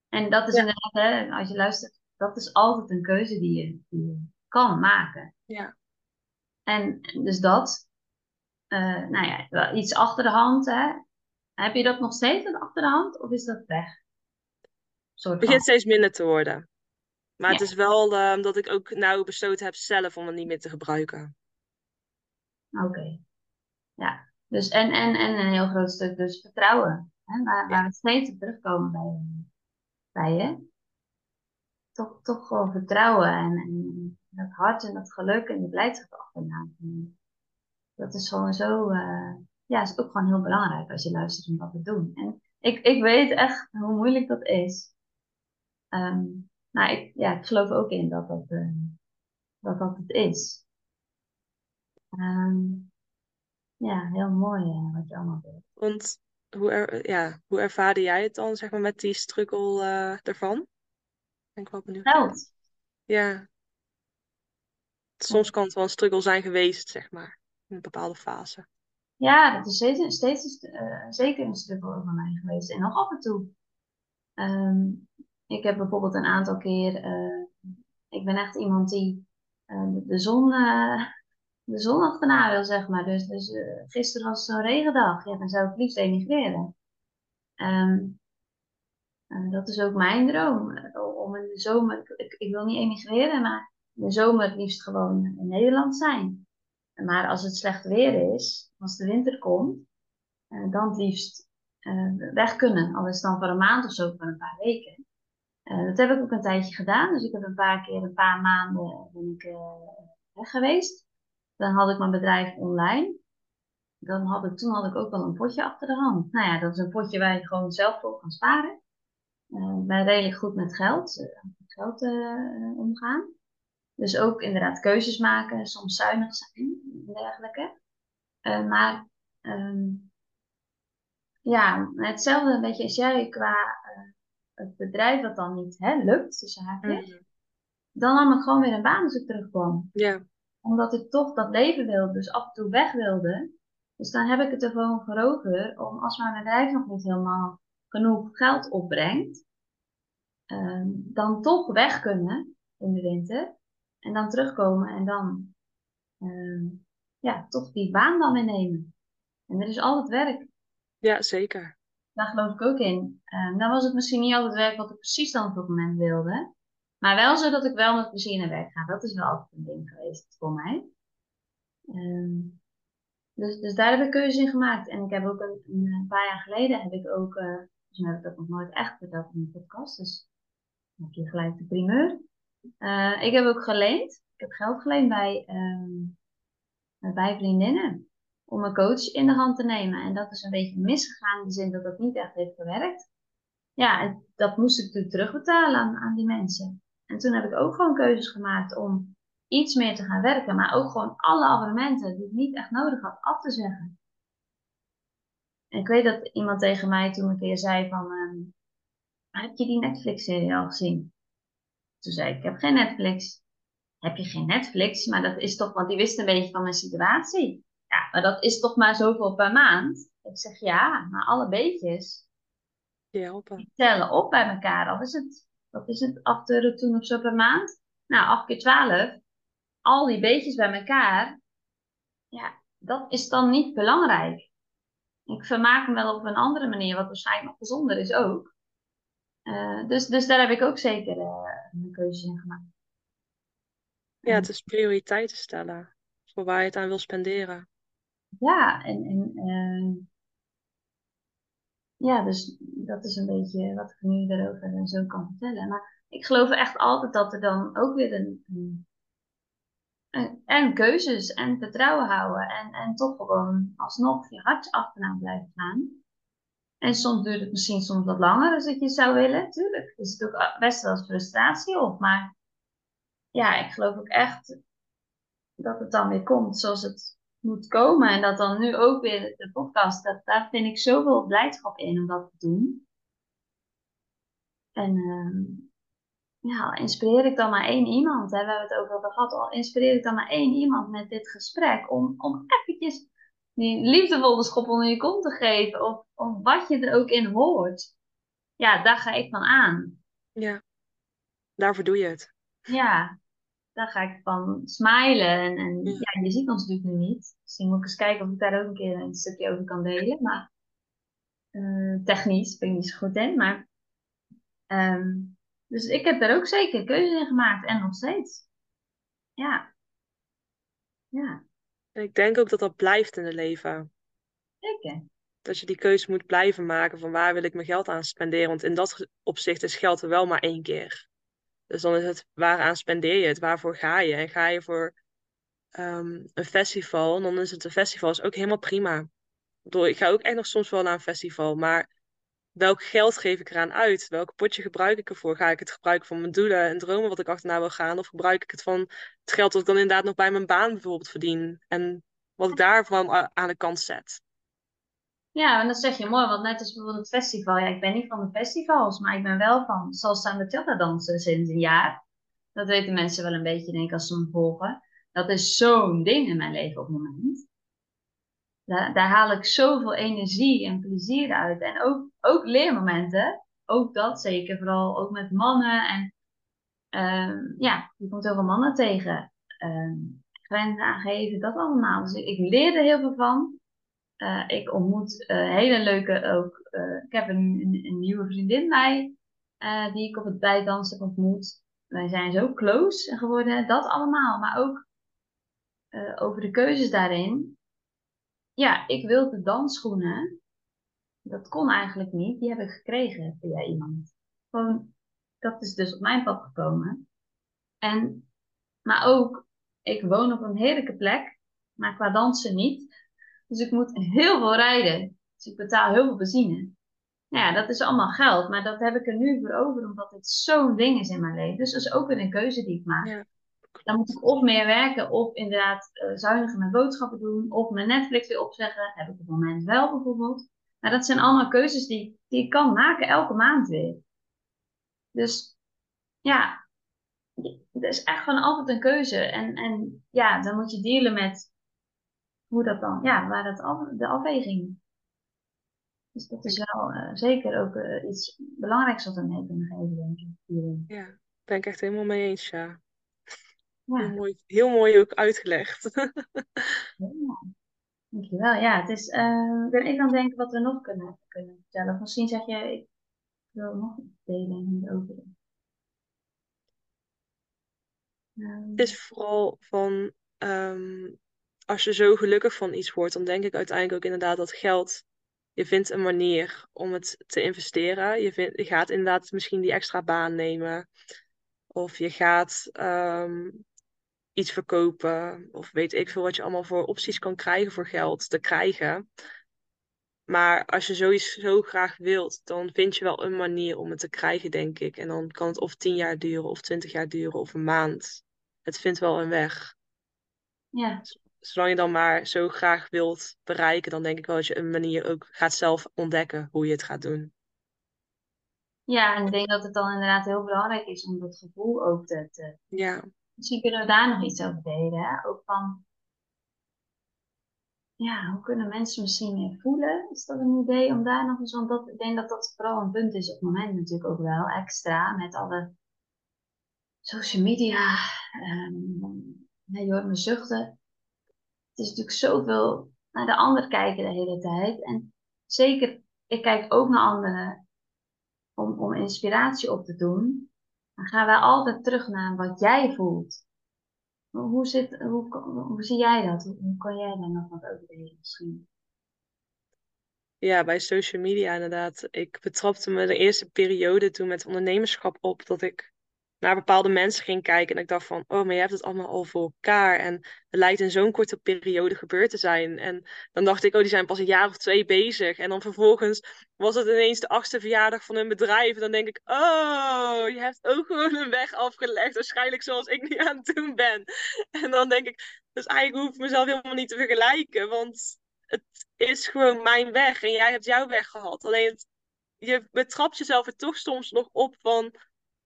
En dat is ja. inderdaad, hè, als je luistert, dat is altijd een keuze die je, die je kan maken. Ja. En dus dat, uh, nou ja, iets achter de hand, hè. Heb je dat nog steeds achter de hand of is dat weg? Het begint steeds minder te worden. Maar ja. het is wel uh, dat ik ook nou besloten heb zelf om het niet meer te gebruiken. Oké. Okay. Ja. Dus en, en, en een heel groot stuk dus vertrouwen. Hè? Waar, waar we steeds op terugkomen bij, bij je. Toch, toch gewoon vertrouwen en, en dat hart en dat geluk en die blijdschap achterna. Dat is gewoon zo, uh, ja, is ook gewoon heel belangrijk als je luistert om dat te doen. En ik, ik weet echt hoe moeilijk dat is. Um, maar ik, ja, ik geloof ook in dat dat, uh, dat, dat het is. Um, ja, heel mooi uh, wat je allemaal doet. Want hoe, er, ja, hoe ervaarde jij het dan, zeg maar, met die struggle ervan? Ben ik wel benieuwd. Geld. Ja. Soms kan het wel een struggle zijn geweest, zeg maar, in een bepaalde fase. Ja, dat is steeds, steeds uh, zeker een struggle voor mij geweest. En nog af en toe. Um, ik heb bijvoorbeeld een aantal keer, uh, ik ben echt iemand die de zon de zon achterna wil, zeg maar. Dus, dus gisteren was zo'n regendag. Ja, dan zou ik liefst emigreren. Um, dat is ook mijn droom. Eh, om in de zomer, ik, ik, wil niet emigreren, maar de zomer het liefst gewoon in Nederland zijn. Maar als het slecht weer is, als de winter komt, uh, dan het liefst uh, weg kunnen. Al is het dan voor een maand of zo, voor een paar weken. dat heb ik ook een tijdje gedaan. Dus ik heb een paar keer, een paar maanden ben ik weg geweest. Dan had ik mijn bedrijf online. Dan had ik, toen had ik ook wel een potje achter de hand. Nou ja, dat is een potje waar je gewoon zelf voor kan sparen. Ik ben redelijk goed met geld, uh, geld omgaan. Dus ook inderdaad keuzes maken, soms zuinig zijn en dergelijke. maar um, ja, hetzelfde een beetje als jij qua het bedrijf dat dan niet hè, lukt, tussen haakjes. Mm. Dan nam ik gewoon weer een baan als ik terugkwam. Ja omdat ik toch dat leven wilde, dus af en toe weg wilde. Dus dan heb ik het er gewoon voor over om als mijn bedrijf nog niet helemaal genoeg geld opbrengt, um, dan toch weg kunnen in de winter. En dan terugkomen en dan um, ja, toch die baan dan meenemen. En er is altijd werk. Ja, zeker. Daar geloof ik ook in. Um, dan was het misschien niet altijd werk wat ik precies dan op dat moment wilde. Maar wel zo dat ik wel met plezier naar werk ga. Dat is wel altijd een ding geweest voor mij. Um, dus, dus daar heb ik keuze in gemaakt. En ik heb ook een, een paar jaar geleden heb ik ook, uh, dus nu heb ik dat nog nooit echt verteld in de podcast. Dus dan heb je gelijk de primeur. Uh, ik heb ook geleend. Ik heb geld geleend bij, um, bij vriendinnen. Om een coach in de hand te nemen. En dat is een beetje misgegaan in de zin dat dat niet echt heeft gewerkt. Ja, en dat moest ik natuurlijk terugbetalen aan, aan die mensen. En toen heb ik ook gewoon keuzes gemaakt om iets meer te gaan werken, maar ook gewoon alle abonnementen die ik niet echt nodig had af te zeggen. En ik weet dat iemand tegen mij toen een keer zei van, um, heb je die Netflix-serie al gezien? Toen zei ik, ik heb geen Netflix. Heb je geen Netflix? Maar dat is toch, want die wist een beetje van mijn situatie. Ja, maar dat is toch maar zoveel per maand. Ik zeg ja, maar alle beetjes Die tellen op bij elkaar. Al is het, wat is het, 8 euro toen of zo per maand? Nou, 8 keer 12. Al die beetjes bij elkaar. Ja, dat is dan niet belangrijk. Ik vermaak me wel op een andere manier, wat waarschijnlijk nog gezonder is ook. Eh, dus, dus daar heb ik ook zeker eh mijn keuzes in gemaakt. Ja, het is prioriteiten stellen. Voor waar je het aan wil spenderen. Ja, en, en ehm, ja, dus dat is een beetje wat ik nu erover zo kan vertellen. Maar ik geloof echt altijd dat er dan ook weer een, een, een- en keuzes en vertrouwen houden en, en toch gewoon alsnog je hart achterna blijven gaan. En soms duurt het misschien soms wat langer dan dat je zou willen, tuurlijk. Er zit ook best wel eens frustratie op, maar ja, ik geloof ook echt dat het dan weer komt zoals het moet komen. En dat dan nu ook weer de podcast, dat, daar vind ik zoveel blijdschap in om dat te doen. En ehm, ja, inspireer ik dan maar één iemand, hè, we hebben het over gehad, al inspireer ik dan maar één iemand met dit gesprek, om, om eventjes die liefdevolle schop onder je kont te geven, of, of wat je er ook in hoort. Ja, daar ga ik van aan. Ja. Daarvoor doe je het. Ja, daar ga ik van smilen. En, en Ja. ja, je ziet ons natuurlijk nu niet. Misschien moet ik eens kijken of ik daar ook een keer een stukje over kan delen. Maar eh, technisch ben ik niet zo goed in. Maar, ehm, dus ik heb daar ook zeker keuzes in gemaakt. En nog steeds. Ja. Ja, ik denk ook dat dat blijft in het leven. zeker. Dat je die keuze moet blijven maken van waar wil ik mijn geld aan spenderen. Want in dat opzicht is geld er wel maar één keer. Dus dan is het waaraan spendeer je het? Waarvoor ga je? En ga je voor ehm, een festival, dan is het een festival is ook helemaal prima. Ik ga ook echt nog soms wel naar een festival, maar welk geld geef ik eraan uit? Welk potje gebruik ik ervoor? Ga ik het gebruiken van mijn doelen en dromen wat ik achterna wil gaan? Of gebruik ik het van het geld dat ik dan inderdaad nog bij mijn baan bijvoorbeeld verdien? En wat ik daarvan aan de kant zet. Ja, en dat zeg je mooi, want net als bijvoorbeeld het festival. Ja, ik ben niet van de festivals, maar ik ben wel van salsa bachata dansen sinds een jaar. Dat weten mensen wel een beetje, denk ik, als ze me volgen. Dat is zo'n ding in mijn leven op het moment. Daar, daar haal ik zoveel energie en plezier uit. En ook, ook leermomenten. Ook dat zeker, vooral ook met mannen. En ehm, ja, je komt heel veel mannen tegen. Ehm grenzen aangeven, dat allemaal. Dus ik, ik leer er heel veel van. Eh, ik ontmoet eh, hele leuke ook. eh, ik heb een, nieuwe vriendin bij, die ik op het bijdansen heb ontmoet. Wij zijn zo close geworden, dat allemaal. Maar ook over de keuzes daarin. Ja, ik wilde dansschoenen. Dat kon eigenlijk niet. Die heb ik gekregen via iemand. Gewoon, dat is dus op mijn pad gekomen. En, maar ook, ik woon op een heerlijke plek, maar qua dansen niet. Dus ik moet heel veel rijden. Dus ik betaal heel veel benzine. Nou ja, dat is allemaal geld, maar dat heb ik er nu voor over, omdat het zo'n ding is in mijn leven. Dus dat is ook weer een keuze die ik maak. Ja. Dan moet ik of meer werken, of inderdaad eh, zuiniger mijn boodschappen doen, of mijn Netflix weer opzeggen. Heb ik op het moment wel bijvoorbeeld. Maar dat zijn allemaal keuzes die, die ik kan maken elke maand weer. Dus ja, er is echt gewoon altijd een keuze. En, en ja, dan moet je dealen met hoe dat dan, ja, waar dat af, de afweging. Dus dat is wel eh, zeker ook eh, iets belangrijks wat we mee kunnen geven, denk ik. hierin. Ja, ben ik echt helemaal mee eens, ja. Heel mooi, heel mooi ook uitgelegd. ja. Dankjewel. Ja, het is, ben ik dan denken wat we nog kunnen, kunnen vertellen. Of misschien zeg je, ik wil nog iets delen hierover. Ehm, Het is vooral van, ehm, als je zo gelukkig van iets wordt, dan denk ik uiteindelijk ook inderdaad dat geld, je vindt een manier om het te investeren. Je, vindt, je gaat inderdaad misschien die extra baan nemen. Of je gaat iets verkopen. Of weet ik veel wat je allemaal voor opties kan krijgen voor geld te krijgen. Maar als je zoiets zo graag wilt, dan vind je wel een manier om het te krijgen, denk ik. En dan kan het of tien jaar duren, of twintig jaar duren, of een maand. Het vindt wel een weg. ja, Zolang je dan maar zo graag wilt bereiken, dan denk ik wel dat je een manier ook gaat zelf ontdekken hoe je het gaat doen. ja, en ik denk dat het dan inderdaad heel belangrijk is om dat gevoel ook te, te Ja, Misschien kunnen we daar nog iets over delen. Ook van, ja, hoe kunnen mensen misschien meer voelen? Is dat een idee om daar nog eens, want dat, ik denk dat dat vooral een punt is op het moment natuurlijk ook wel extra met alle social media. Um, je hoort me zuchten. Het is natuurlijk zoveel naar de ander kijken de hele tijd. En zeker, ik kijk ook naar anderen om, om inspiratie op te doen. Dan gaan wij altijd terug naar wat jij voelt. Hoe, zit, hoe, zie jij dat? Hoe, kan jij daar nog wat over delen misschien? Ja, bij social media inderdaad. Ik betrapte me de eerste periode toen met ondernemerschap op dat ik naar bepaalde mensen ging kijken. En ik dacht van, oh, maar je hebt het allemaal al voor elkaar. En het lijkt in zo'n korte periode gebeurd te zijn. En dan dacht ik, oh, die zijn pas een jaar of twee bezig. En dan vervolgens was het ineens de achtste verjaardag van hun bedrijf. En dan denk ik, oh, je hebt ook gewoon een weg afgelegd. Waarschijnlijk zoals ik nu aan het doen ben. En dan denk ik, dus eigenlijk hoef ik mezelf helemaal niet te vergelijken. Want het is gewoon mijn weg. En jij hebt jouw weg gehad. Alleen je betrapt jezelf er toch soms nog op van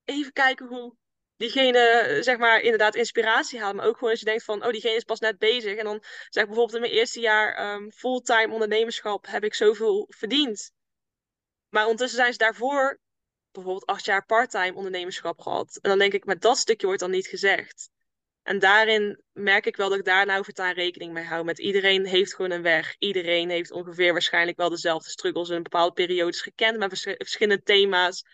even kijken hoe diegene, zeg maar, inderdaad inspiratie haalt. Maar ook gewoon als je denkt van, oh, diegene is pas net bezig. En dan zeg ik bijvoorbeeld in mijn eerste jaar um, fulltime ondernemerschap heb ik zoveel verdiend. Maar ondertussen zijn ze daarvoor bijvoorbeeld acht jaar parttime ondernemerschap gehad. En dan denk ik, met dat stukje wordt dan niet gezegd. En daarin merk ik wel dat ik daar nou voortaan rekening mee hou. Met iedereen heeft gewoon een weg. Iedereen heeft ongeveer waarschijnlijk wel dezelfde struggles in bepaalde periodes gekend. Met verschillende thema's.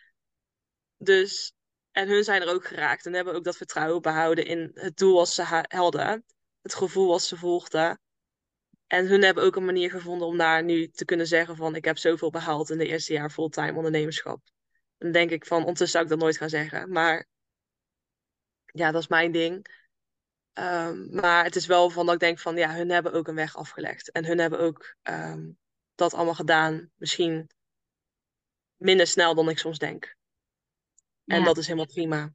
Dus en hun zijn er ook geraakt en hebben ook dat vertrouwen behouden in het doel wat ze hadden. Het gevoel wat ze volgden. En hun hebben ook een manier gevonden om daar nu te kunnen zeggen van ik heb zoveel behaald in de eerste jaar fulltime ondernemerschap. Dan denk ik van ondertussen zou ik dat nooit gaan zeggen. Maar ja, dat is mijn ding. Ehm, maar het is wel van dat ik denk van ja, hun hebben ook een weg afgelegd. En hun hebben ook ehm, dat allemaal gedaan. Misschien minder snel dan ik soms denk. En dat is helemaal prima.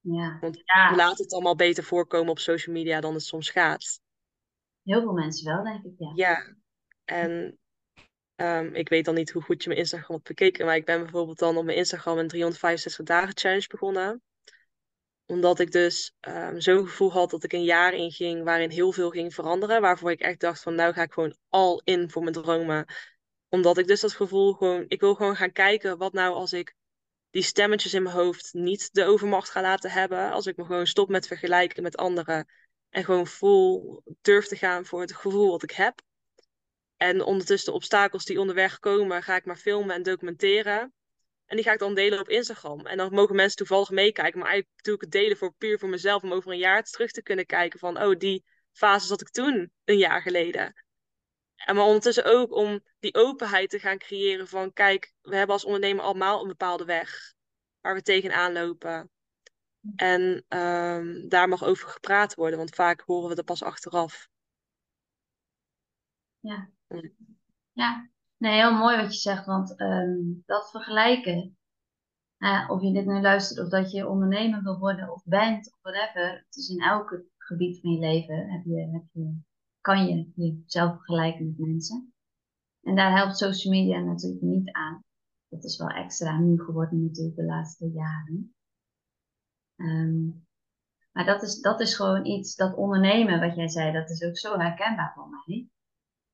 Ja. Want ja. laat het allemaal beter voorkomen op social media dan het soms gaat. Heel veel mensen wel, denk ik, ja. Ja, en um, ik weet dan niet hoe goed je mijn Instagram hebt bekeken, maar ik ben bijvoorbeeld dan op mijn Instagram een 365 dagen challenge begonnen. Omdat ik dus um, zo'n gevoel had dat ik een jaar inging waarin heel veel ging veranderen. Waarvoor ik echt dacht van nou ga ik gewoon al in voor mijn dromen. Omdat ik dus dat gevoel gewoon, ik wil gewoon gaan kijken wat nou als ik die stemmetjes in mijn hoofd niet de overmacht ga laten hebben. Als ik me gewoon stop met vergelijken met anderen. En gewoon vol durf te gaan voor het gevoel wat ik heb. En ondertussen de obstakels die onderweg komen, ga ik maar filmen en documenteren. En die ga ik dan delen op Instagram. En dan mogen mensen toevallig meekijken. Maar eigenlijk doe ik het delen voor puur voor mezelf. Om over een jaar terug te kunnen kijken van... Oh, die fase zat ik toen, een jaar geleden. En maar ondertussen ook om die openheid te gaan creëren van kijk, we hebben als ondernemer allemaal een bepaalde weg waar we tegenaan lopen. En um, daar mag over gepraat worden, want vaak horen we er pas achteraf. Ja. Ja, nee, heel mooi wat je zegt, want um, dat vergelijken, uh, of je dit nu luistert of dat je ondernemer wil worden of bent of whatever, het is in elk gebied van je leven heb je, heb je kan je jezelf vergelijken met mensen. En daar helpt social media natuurlijk niet aan. Dat is wel extra nu geworden natuurlijk de laatste jaren. Ehm, maar dat is, dat is gewoon iets, dat ondernemen wat jij zei, dat is ook zo herkenbaar voor mij.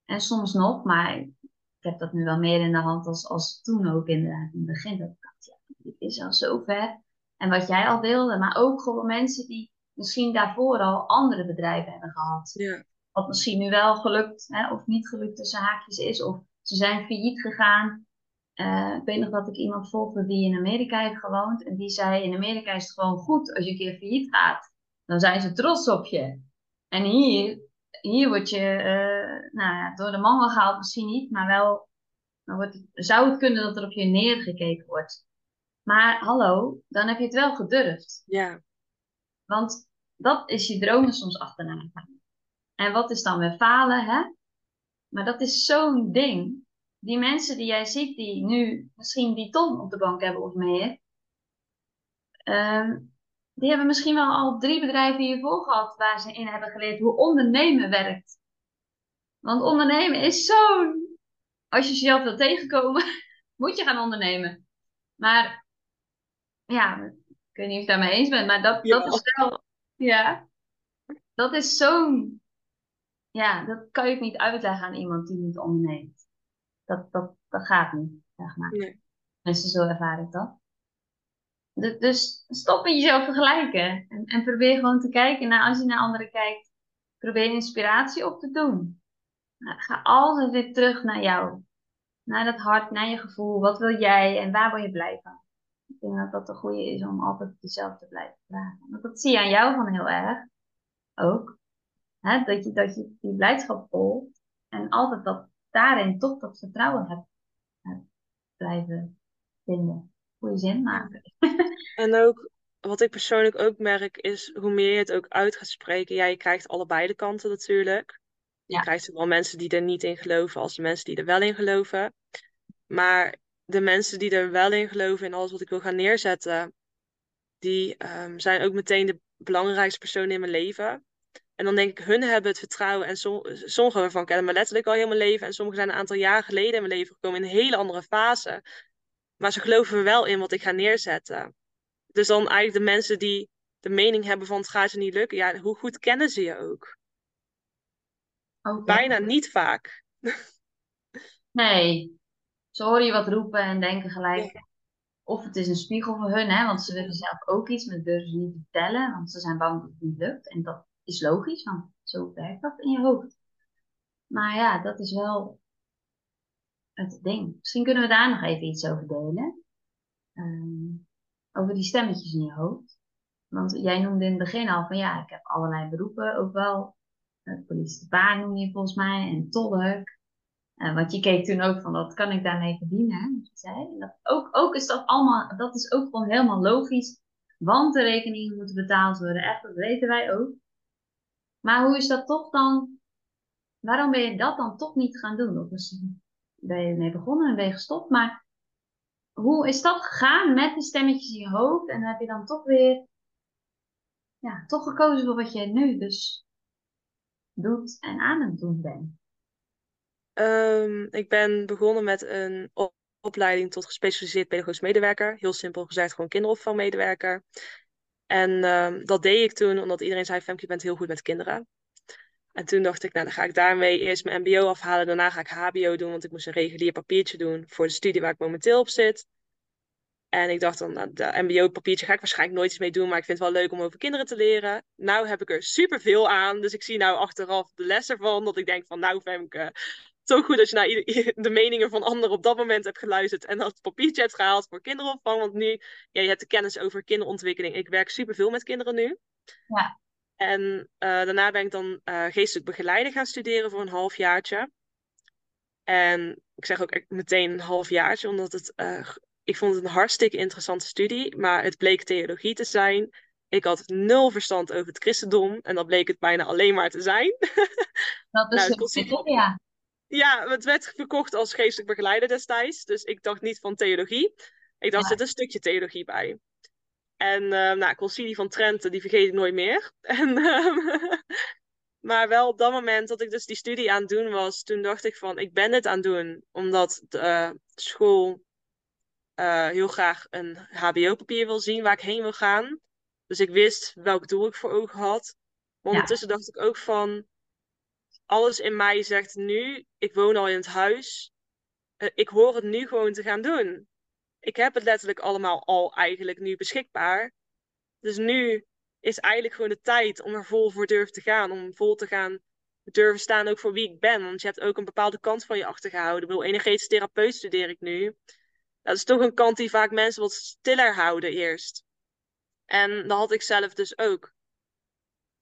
En soms nog, maar ik heb dat nu wel meer in de hand als, als toen ook inderdaad in het begin. Dat ik dacht, ja, dit is al zo ver. En wat jij al wilde, maar ook gewoon mensen die misschien daarvoor al andere bedrijven hebben gehad. Ja. Wat misschien nu wel gelukt hè, of niet gelukt tussen haakjes is. Of ze zijn failliet gegaan. Uh, ik weet nog dat ik iemand volgde die in Amerika heeft gewoond. En die zei, in Amerika is het gewoon goed als je een keer failliet gaat. Dan zijn ze trots op je. En hier, hier word je uh, nou ja, door de mangel gehaald, misschien niet. Maar wel, dan wordt het, zou het kunnen dat er op je neergekeken wordt. Maar hallo, dan heb je het wel gedurfd. Ja. Want dat is je dromen soms achterna gaan. En wat is dan weer falen, hè? Maar dat is zo'n ding. Die mensen die jij ziet, die nu misschien die ton op de bank hebben of meer, um, die hebben misschien wel al drie bedrijven hiervoor gehad waar ze in hebben geleerd hoe ondernemen werkt. Want ondernemen is zo'n. Als je jezelf wil tegenkomen, moet je gaan ondernemen. Maar ja, ik weet niet of je het daarmee eens bent, maar dat, dat is wel. Ja, dat is zo'n ja, dat kan je niet uitleggen aan iemand die niet onderneemt. Dat, dat, dat gaat niet, zeg maar. Nee. Mensen, zo ervaar ik dat. Dus, dus stop met jezelf vergelijken. En, en probeer gewoon te kijken naar, als je naar anderen kijkt, probeer inspiratie op te doen. Nou, ga altijd weer terug naar jou. Naar dat hart, naar je gevoel. Wat wil jij en waar word je blij van? Ik denk dat dat de goede is om altijd jezelf te blijven vragen. Want dat zie je aan jou van heel erg. Ook. Hè? Dat, je, dat je die blijdschap volgt. En altijd dat daarin toch dat vertrouwen hebt, hebt blijven vinden. Goede zin maken. En ook, wat ik persoonlijk ook merk, is hoe meer je het ook uit gaat spreken. Ja, je krijgt allebei de kanten natuurlijk. Je Ja. krijgt zowel mensen die er niet in geloven als de mensen die er wel in geloven. Maar de mensen die er wel in geloven in alles wat ik wil gaan neerzetten, die ehm, zijn ook meteen de belangrijkste personen in mijn leven. En dan denk ik, hun hebben het vertrouwen. En som- sommigen daarvan kennen me letterlijk al heel mijn leven. En sommigen zijn een aantal jaar geleden in mijn leven gekomen in een hele andere fase. Maar ze geloven er wel in wat ik ga neerzetten. Dus dan eigenlijk de mensen die de mening hebben van het gaat je niet lukken. Ja, hoe goed kennen ze je ook? Bijna niet vaak. Nee. Ze horen je wat roepen en denken gelijk. Of het is een spiegel voor hun, hè, want ze willen zelf ook iets, maar durven ze niet te vertellen, want ze zijn bang dat het niet lukt. En dat is logisch, want zo werkt dat in je hoofd. Maar ja, dat is wel het ding. Misschien kunnen we daar nog even iets over delen. Ehm, over die stemmetjes in je hoofd. Want jij noemde in het begin al van ja, ik heb allerlei beroepen ook wel. Uh, politie baan noem je volgens mij en tolk. Uh, want je keek toen ook van, wat kan ik daarmee verdienen? Zei. Dat, ook, ook is dat allemaal, dat is ook gewoon helemaal logisch. Want de rekeningen moeten betaald worden. Echt, dat weten wij ook. Maar hoe is dat toch dan? Waarom ben je dat dan toch niet gaan doen? Of is, ben je mee begonnen en ben je gestopt? Maar hoe is dat gegaan met de stemmetjes in je hoofd? En heb je dan toch weer, ja, toch gekozen voor wat je nu dus doet en aan het doen bent? Um, ik ben begonnen met een op opleiding tot gespecialiseerd pedagogisch medewerker. Heel simpel gezegd, gewoon kinderopvangmedewerker. En um, dat deed ik toen omdat iedereen zei, Femke, je bent heel goed met kinderen. En toen dacht ik, nou dan ga ik daarmee eerst mijn mbo afhalen. Daarna ga ik hbo doen, want ik moest een regulier papiertje doen voor de studie waar ik momenteel op zit. En ik dacht dan, nou, de mbo-papiertje ga ik waarschijnlijk nooit iets mee doen, maar ik vind het wel leuk om over kinderen te leren. Nou heb ik er superveel aan, dus ik zie nou achteraf de les ervan, dat ik denk van, nou Femke, zo goed dat je naar de meningen van anderen op dat moment hebt geluisterd en dat papiertje hebt gehaald voor kinderopvang. Want nu, ja, je hebt de kennis over kinderontwikkeling. Ik werk superveel met kinderen nu. Ja. En uh, daarna ben ik dan uh, geestelijk begeleider gaan studeren voor een halfjaartje. En ik zeg ook meteen een halfjaartje, omdat het, uh, ik vond het een hartstikke interessante studie, maar het bleek theologie te zijn. Ik had nul verstand over het christendom en dat bleek het bijna alleen maar te zijn. Dat is nou, het ja. Ja, het werd verkocht als geestelijk begeleider destijds. Dus ik dacht niet van theologie. Ik dacht, er ja. zit een stukje theologie bij. En uh, nou, Concilie van Trente, die vergeet ik nooit meer. En, uh, maar wel op dat moment dat ik dus die studie aan het doen was, toen dacht ik van, ik ben dit aan het doen. Omdat de uh, school heel graag een hbo-papier wil zien waar ik heen wil gaan. Dus ik wist welk doel ik voor ogen had. Maar ondertussen ja. dacht ik ook van, alles in mij zegt nu, ik woon al in het huis. Uh, ik hoor het nu gewoon te gaan doen. Ik heb het letterlijk allemaal al eigenlijk nu beschikbaar. Dus nu is eigenlijk gewoon de tijd om er vol voor durven te gaan. Om vol te gaan durven staan ook voor wie ik ben. Want je hebt ook een bepaalde kant van je achtergehouden. Ik bedoel, energetisch therapeut studeer ik nu. Dat is toch een kant die vaak mensen wat stiller houden eerst. En dat had ik zelf dus ook.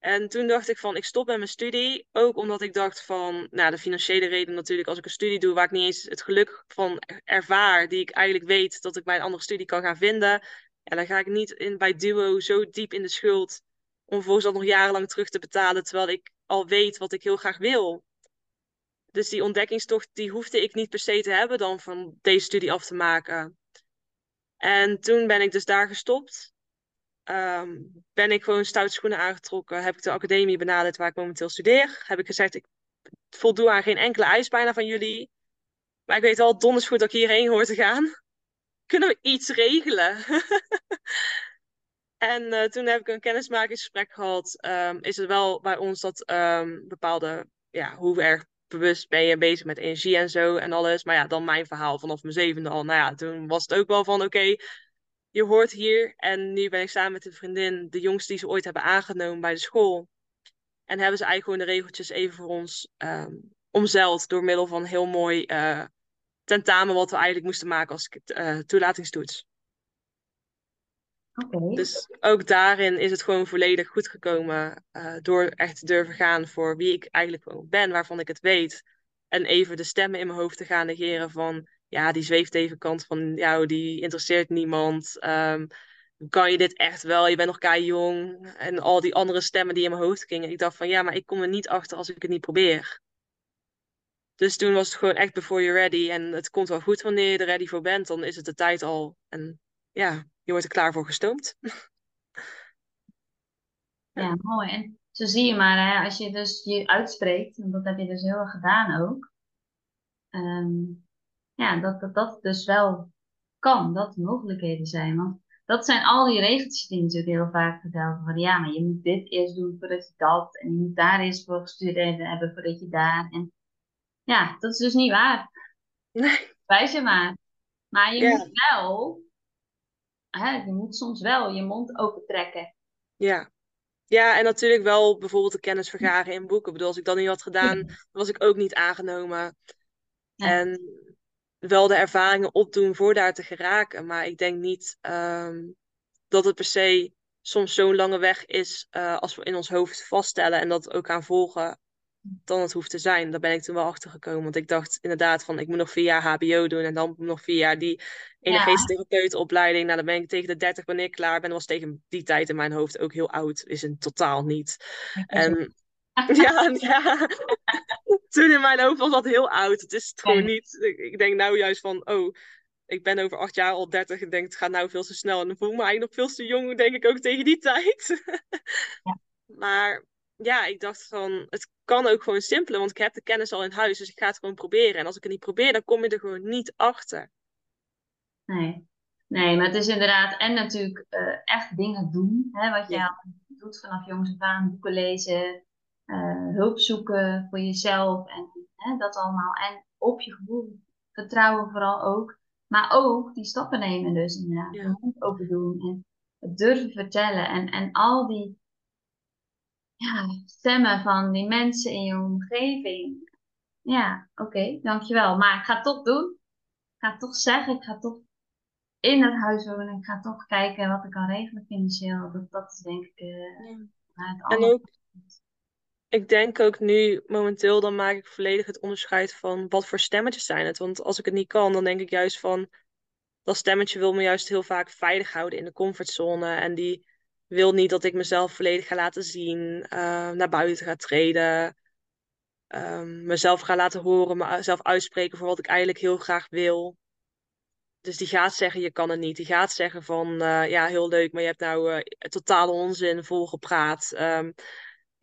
En toen dacht ik van, ik stop met mijn studie. Ook omdat ik dacht van, nou de financiële reden natuurlijk. Als ik een studie doe waar ik niet eens het geluk van ervaar. Die ik eigenlijk weet dat ik bij een andere studie kan gaan vinden. Ja, dan ga ik niet in, bij Duo zo diep in de schuld. Om vervolgens dat nog jarenlang terug te betalen. Terwijl ik al weet wat ik heel graag wil. Dus die ontdekkingstocht, die hoefde ik niet per se te hebben dan van deze studie af te maken. En toen ben ik dus daar gestopt. Um, ben ik gewoon stoute schoenen aangetrokken. Heb ik de academie benaderd waar ik momenteel studeer. Heb ik gezegd, ik voldoe aan geen enkele eis bijna van jullie. Maar ik weet wel donders goed dat ik hierheen hoor te gaan. Kunnen we iets regelen? en uh, toen heb ik een kennismakingsgesprek gehad. Um, is het wel bij ons dat um, bepaalde ja, hoe erg bewust ben je bezig met energie en zo en alles. Maar ja, dan mijn verhaal vanaf mijn zevende al. Nou ja, toen was het ook wel van oké, je hoort hier. En nu ben ik samen met een vriendin, de jongste die ze ooit hebben aangenomen bij de school. En hebben ze eigenlijk gewoon de regeltjes even voor ons um, omzeild door middel van heel mooi uh, tentamen wat we eigenlijk moesten maken als uh, toelatingstoets. Okay. Dus ook daarin is het gewoon volledig goed gekomen uh, door echt te durven gaan voor wie ik eigenlijk ben, waarvan ik het weet. En even de stemmen in mijn hoofd te gaan negeren van, ja, die zweeft even kant van jou, die interesseert niemand. Um, kan je dit echt wel? Je bent nog kei jong. En al die andere stemmen die in mijn hoofd gingen. Ik dacht van, ja, maar ik kom er niet achter als ik het niet probeer. Dus toen was het gewoon echt before you're ready. En het komt wel goed wanneer je er ready voor bent. Dan is het de tijd al. En ja, je wordt er klaar voor gestoomd. Ja, mooi. En zo zie je maar, hè, als je dus je uitspreekt, en dat heb je dus heel erg gedaan ook, um, ja, dat, dat dat dus wel kan, dat er mogelijkheden zijn. Want dat zijn al die regeltjes die natuurlijk heel vaak verteld worden. Ja, maar je moet dit eerst doen voordat je dat, en je moet daar eerst voor gestudeerd hebben voordat je daar. En ja, dat is dus niet waar. Nee. Wijs je maar. Maar je moet wel hè, je moet soms wel je mond opentrekken. Ja. Ja, en natuurlijk wel bijvoorbeeld de kennis vergaren in boeken. Ik bedoel, als ik dat niet had gedaan, was ik ook niet aangenomen. En wel de ervaringen opdoen voor daar te geraken. Maar ik denk niet um, dat het per se soms zo'n lange weg is uh, als we in ons hoofd vaststellen en dat ook gaan volgen dan het hoeft te zijn. Daar ben ik toen wel achter gekomen. Want ik dacht inderdaad van ik moet nog vier jaar HBO doen en dan nog vier jaar die energiesterapeutenopleiding. Nou, dan ben ik tegen de 30 wanneer ik klaar ben. was tegen die tijd in mijn hoofd ook heel oud. Is een totaal niet. En ja, ja. toen in mijn hoofd was dat heel oud. Het is het gewoon niet. Ik denk nou juist van, oh, ik ben over acht jaar al 30 en denk het gaat nou veel te snel. En dan voel ik me eigenlijk nog veel te jong, denk ik ook tegen die tijd. ja. Maar ja, ik dacht van, het kan ook gewoon simpeler, want ik heb de kennis al in huis, dus ik ga het gewoon proberen. En als ik het niet probeer, dan kom je er gewoon niet achter. Nee, nee maar het is inderdaad, en natuurlijk uh, echt dingen doen, hè, wat je doet vanaf jongs af aan, boeken lezen, hulp zoeken voor jezelf en hè, dat allemaal. En op je gevoel vertrouwen vooral ook, maar ook die stappen nemen dus inderdaad. Ja. De mond open doen en het durven vertellen en, en al die ja, stemmen van die mensen in je omgeving. Ja, oké, dankjewel. Maar ik ga het toch doen. Ik ga het toch zeggen. Ik ga toch in het huis wonen. Ik ga toch kijken wat ik kan regelen financieel. Dat, dat is denk ik uh, ja. het En ook, ik denk ook nu momenteel, dan maak ik volledig het onderscheid van wat voor stemmetjes zijn het. Want als ik het niet kan, dan denk ik juist van, dat stemmetje wil me juist heel vaak veilig houden in de comfortzone. En die wil niet dat ik mezelf volledig ga laten zien, uh, naar buiten ga treden, um, mezelf ga laten horen, mezelf uitspreken voor wat ik eigenlijk heel graag wil. Dus die gaat zeggen, je kan het niet. Die gaat zeggen van, uh, ja, heel leuk, maar je hebt nou uh, totale onzin volgepraat. Um,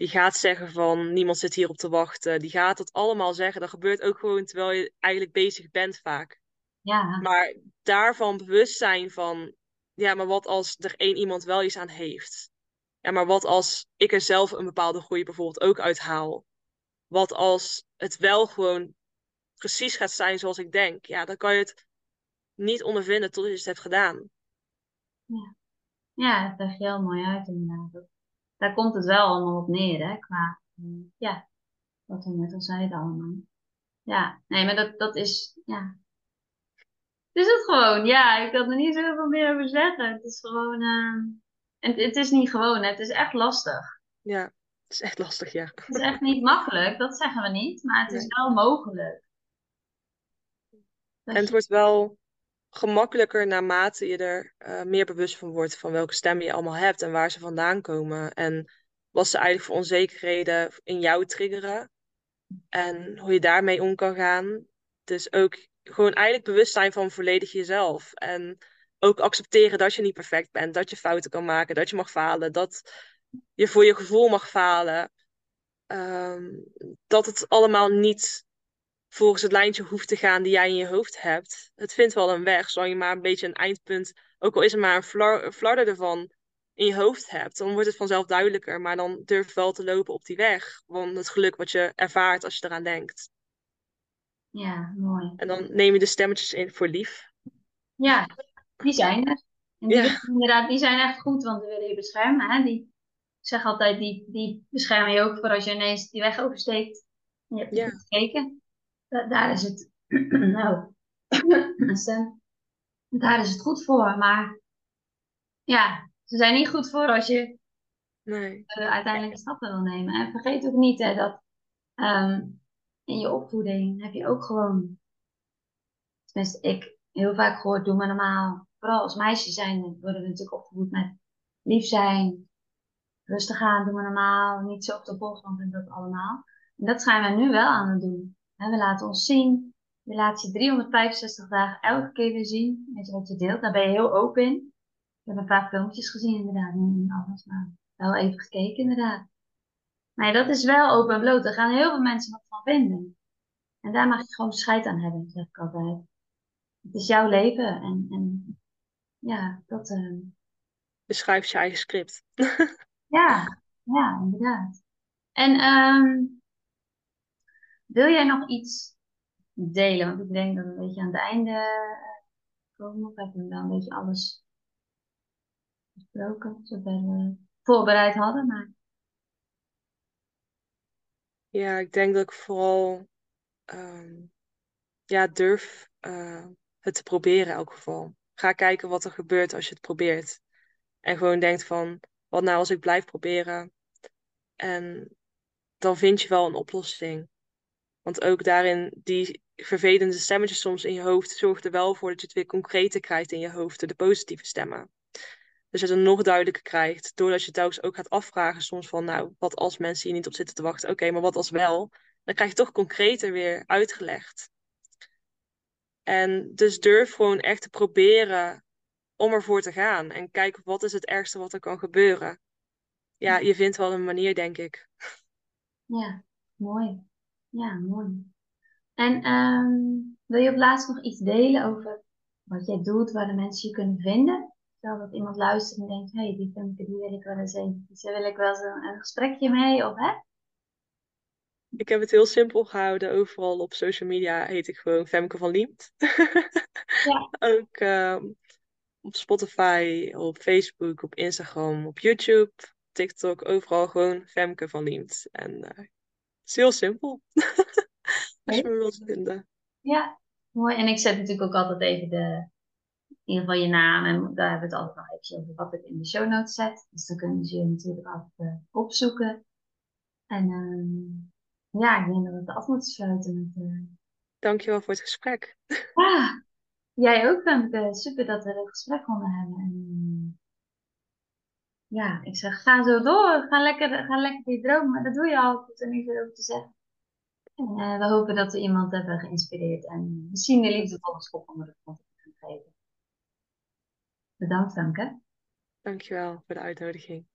die gaat zeggen van, niemand zit hierop te wachten. Die gaat het allemaal zeggen. Dat gebeurt ook gewoon terwijl je eigenlijk bezig bent vaak. Ja. Maar daarvan bewust zijn van, ja, maar wat als er één iemand wel iets aan heeft? Ja, maar wat als ik er zelf een bepaalde groei bijvoorbeeld ook uithaal? Wat als het wel gewoon precies gaat zijn zoals ik denk? Ja, dan kan je het niet ondervinden tot je het hebt gedaan. Ja, ja dat leg je heel mooi uit inderdaad. Daar komt het wel allemaal op neer, hè, qua, ja, wat we net al zeiden allemaal. Ja, nee, maar dat, dat is, ja, het is het gewoon. Ja, ik kan er niet zoveel meer over zeggen. Het is gewoon. Uh... Het, het is niet gewoon, het is echt lastig. Ja, het is echt lastig, ja. Het is echt niet makkelijk, dat zeggen we niet, maar het is wel mogelijk. en het wordt wel gemakkelijker naarmate je er uh, meer bewust van wordt van welke stemmen je allemaal hebt en waar ze vandaan komen. En wat ze eigenlijk voor onzekerheden in jou triggeren. En hoe je daarmee om kan gaan. Dus ook gewoon eigenlijk bewust zijn van volledig jezelf. En ook accepteren dat je niet perfect bent, dat je fouten kan maken, dat je mag falen, dat je voor je gevoel mag falen. Ehm, dat het allemaal niet volgens het lijntje hoeft te gaan die jij in je hoofd hebt. Het vindt wel een weg, zolang je maar een beetje een eindpunt, ook al is er maar een flarder ervan, in je hoofd hebt, dan wordt het vanzelf duidelijker. Maar dan durf wel te lopen op die weg. Van het geluk wat je ervaart als je eraan denkt. Ja, mooi. En dan neem je de stemmetjes in voor lief. Ja, die zijn er. En die, inderdaad, die zijn echt goed, want we willen je beschermen. Hè? Die, ik zeg altijd, die, die beschermen je ook voor als je ineens die weg oversteekt. Je hebt ja. gekeken. Daar is het. nou, daar is het goed voor. Maar ja, ze zijn niet goed voor als je nee. uh, uiteindelijk stappen wil nemen. En vergeet ook niet hè, dat ehm, in je opvoeding heb je ook gewoon, tenminste ik heel vaak gehoord, doe maar normaal. Vooral als meisje zijn worden we natuurlijk opgevoed met lief zijn, rustig aan, doe maar normaal, niet zo op de bocht, en dat allemaal. En dat zijn we nu wel aan het doen. We laten ons zien, je laat je 365 dagen elke keer weer zien, je wat je deelt, daar ben je heel open in. Ik heb een paar filmpjes gezien inderdaad, niet alles, maar wel even gekeken inderdaad. Maar dat is wel open en bloot. Daar gaan heel veel mensen wat van vinden. En daar mag je gewoon scheid aan hebben, zeg ik altijd. Het is jouw leven en, en ja, dat... Uh... Beschrijf je eigen script. ja, ja, inderdaad. En um, wil jij nog iets delen? Want ik denk dat we een beetje aan het einde eh, komen. Of hebben we een beetje alles besproken, zodat we voorbereid hadden. Maar... Ja, ik denk dat ik vooral ehm, ja, durf uh, het te proberen in elk geval. Ga kijken wat er gebeurt als je het probeert. En gewoon denkt van, wat nou als ik blijf proberen? En dan vind je wel een oplossing. Want ook daarin, die vervelende stemmetjes soms in je hoofd, zorgt er wel voor dat je het weer concreter krijgt in je hoofd, de positieve stemmen. Dus dat je het nog duidelijker krijgt, doordat je telkens ook gaat afvragen soms van, nou, wat als mensen hier niet op zitten te wachten? Oké, maar wat als wel? Dan krijg je toch concreter weer uitgelegd. En dus durf gewoon echt te proberen om ervoor te gaan. En kijk, wat is het ergste wat er kan gebeuren? Ja, je vindt wel een manier, denk ik. Ja, mooi. Ja, mooi. En um, wil je op laatst nog iets delen over wat jij doet, waar de mensen je kunnen vinden? Stel dat iemand luistert en denkt, hé, hey, die Femke, die wil ik wel eens even, die wil ik wel eens een, een gesprekje mee, of hè? Ik heb het heel simpel gehouden. Overal op social media heet ik gewoon Femke van Liemt. ja. Ook uh, op Spotify, op Facebook, op Instagram, op YouTube, TikTok, overal gewoon Femke van Liemt. En uh, het is heel simpel. Als je me wilt vinden. Ja, mooi. En ik zet natuurlijk ook altijd even de, in ieder geval je naam. En daar hebben we het altijd nog even over wat ik in de show notes zet. Dus dan kunnen ze je natuurlijk altijd uh, opzoeken. En uh, ja, ik denk dat we het af moeten sluiten met... Uh... Dankjewel voor het gesprek. Ah, jij ook, Femke. Super dat we het gesprek konden hebben. En, ja, ik zeg, ga zo door. Ga lekker, ga lekker die droom. Maar dat doe je al. Ik is er niet veel over te zeggen. Eh, we hopen dat we iemand hebben geïnspireerd. En misschien de liefdevolle schop onder de grond gaan gegeven. Bedankt, Danke. Dankjewel voor de uitnodiging.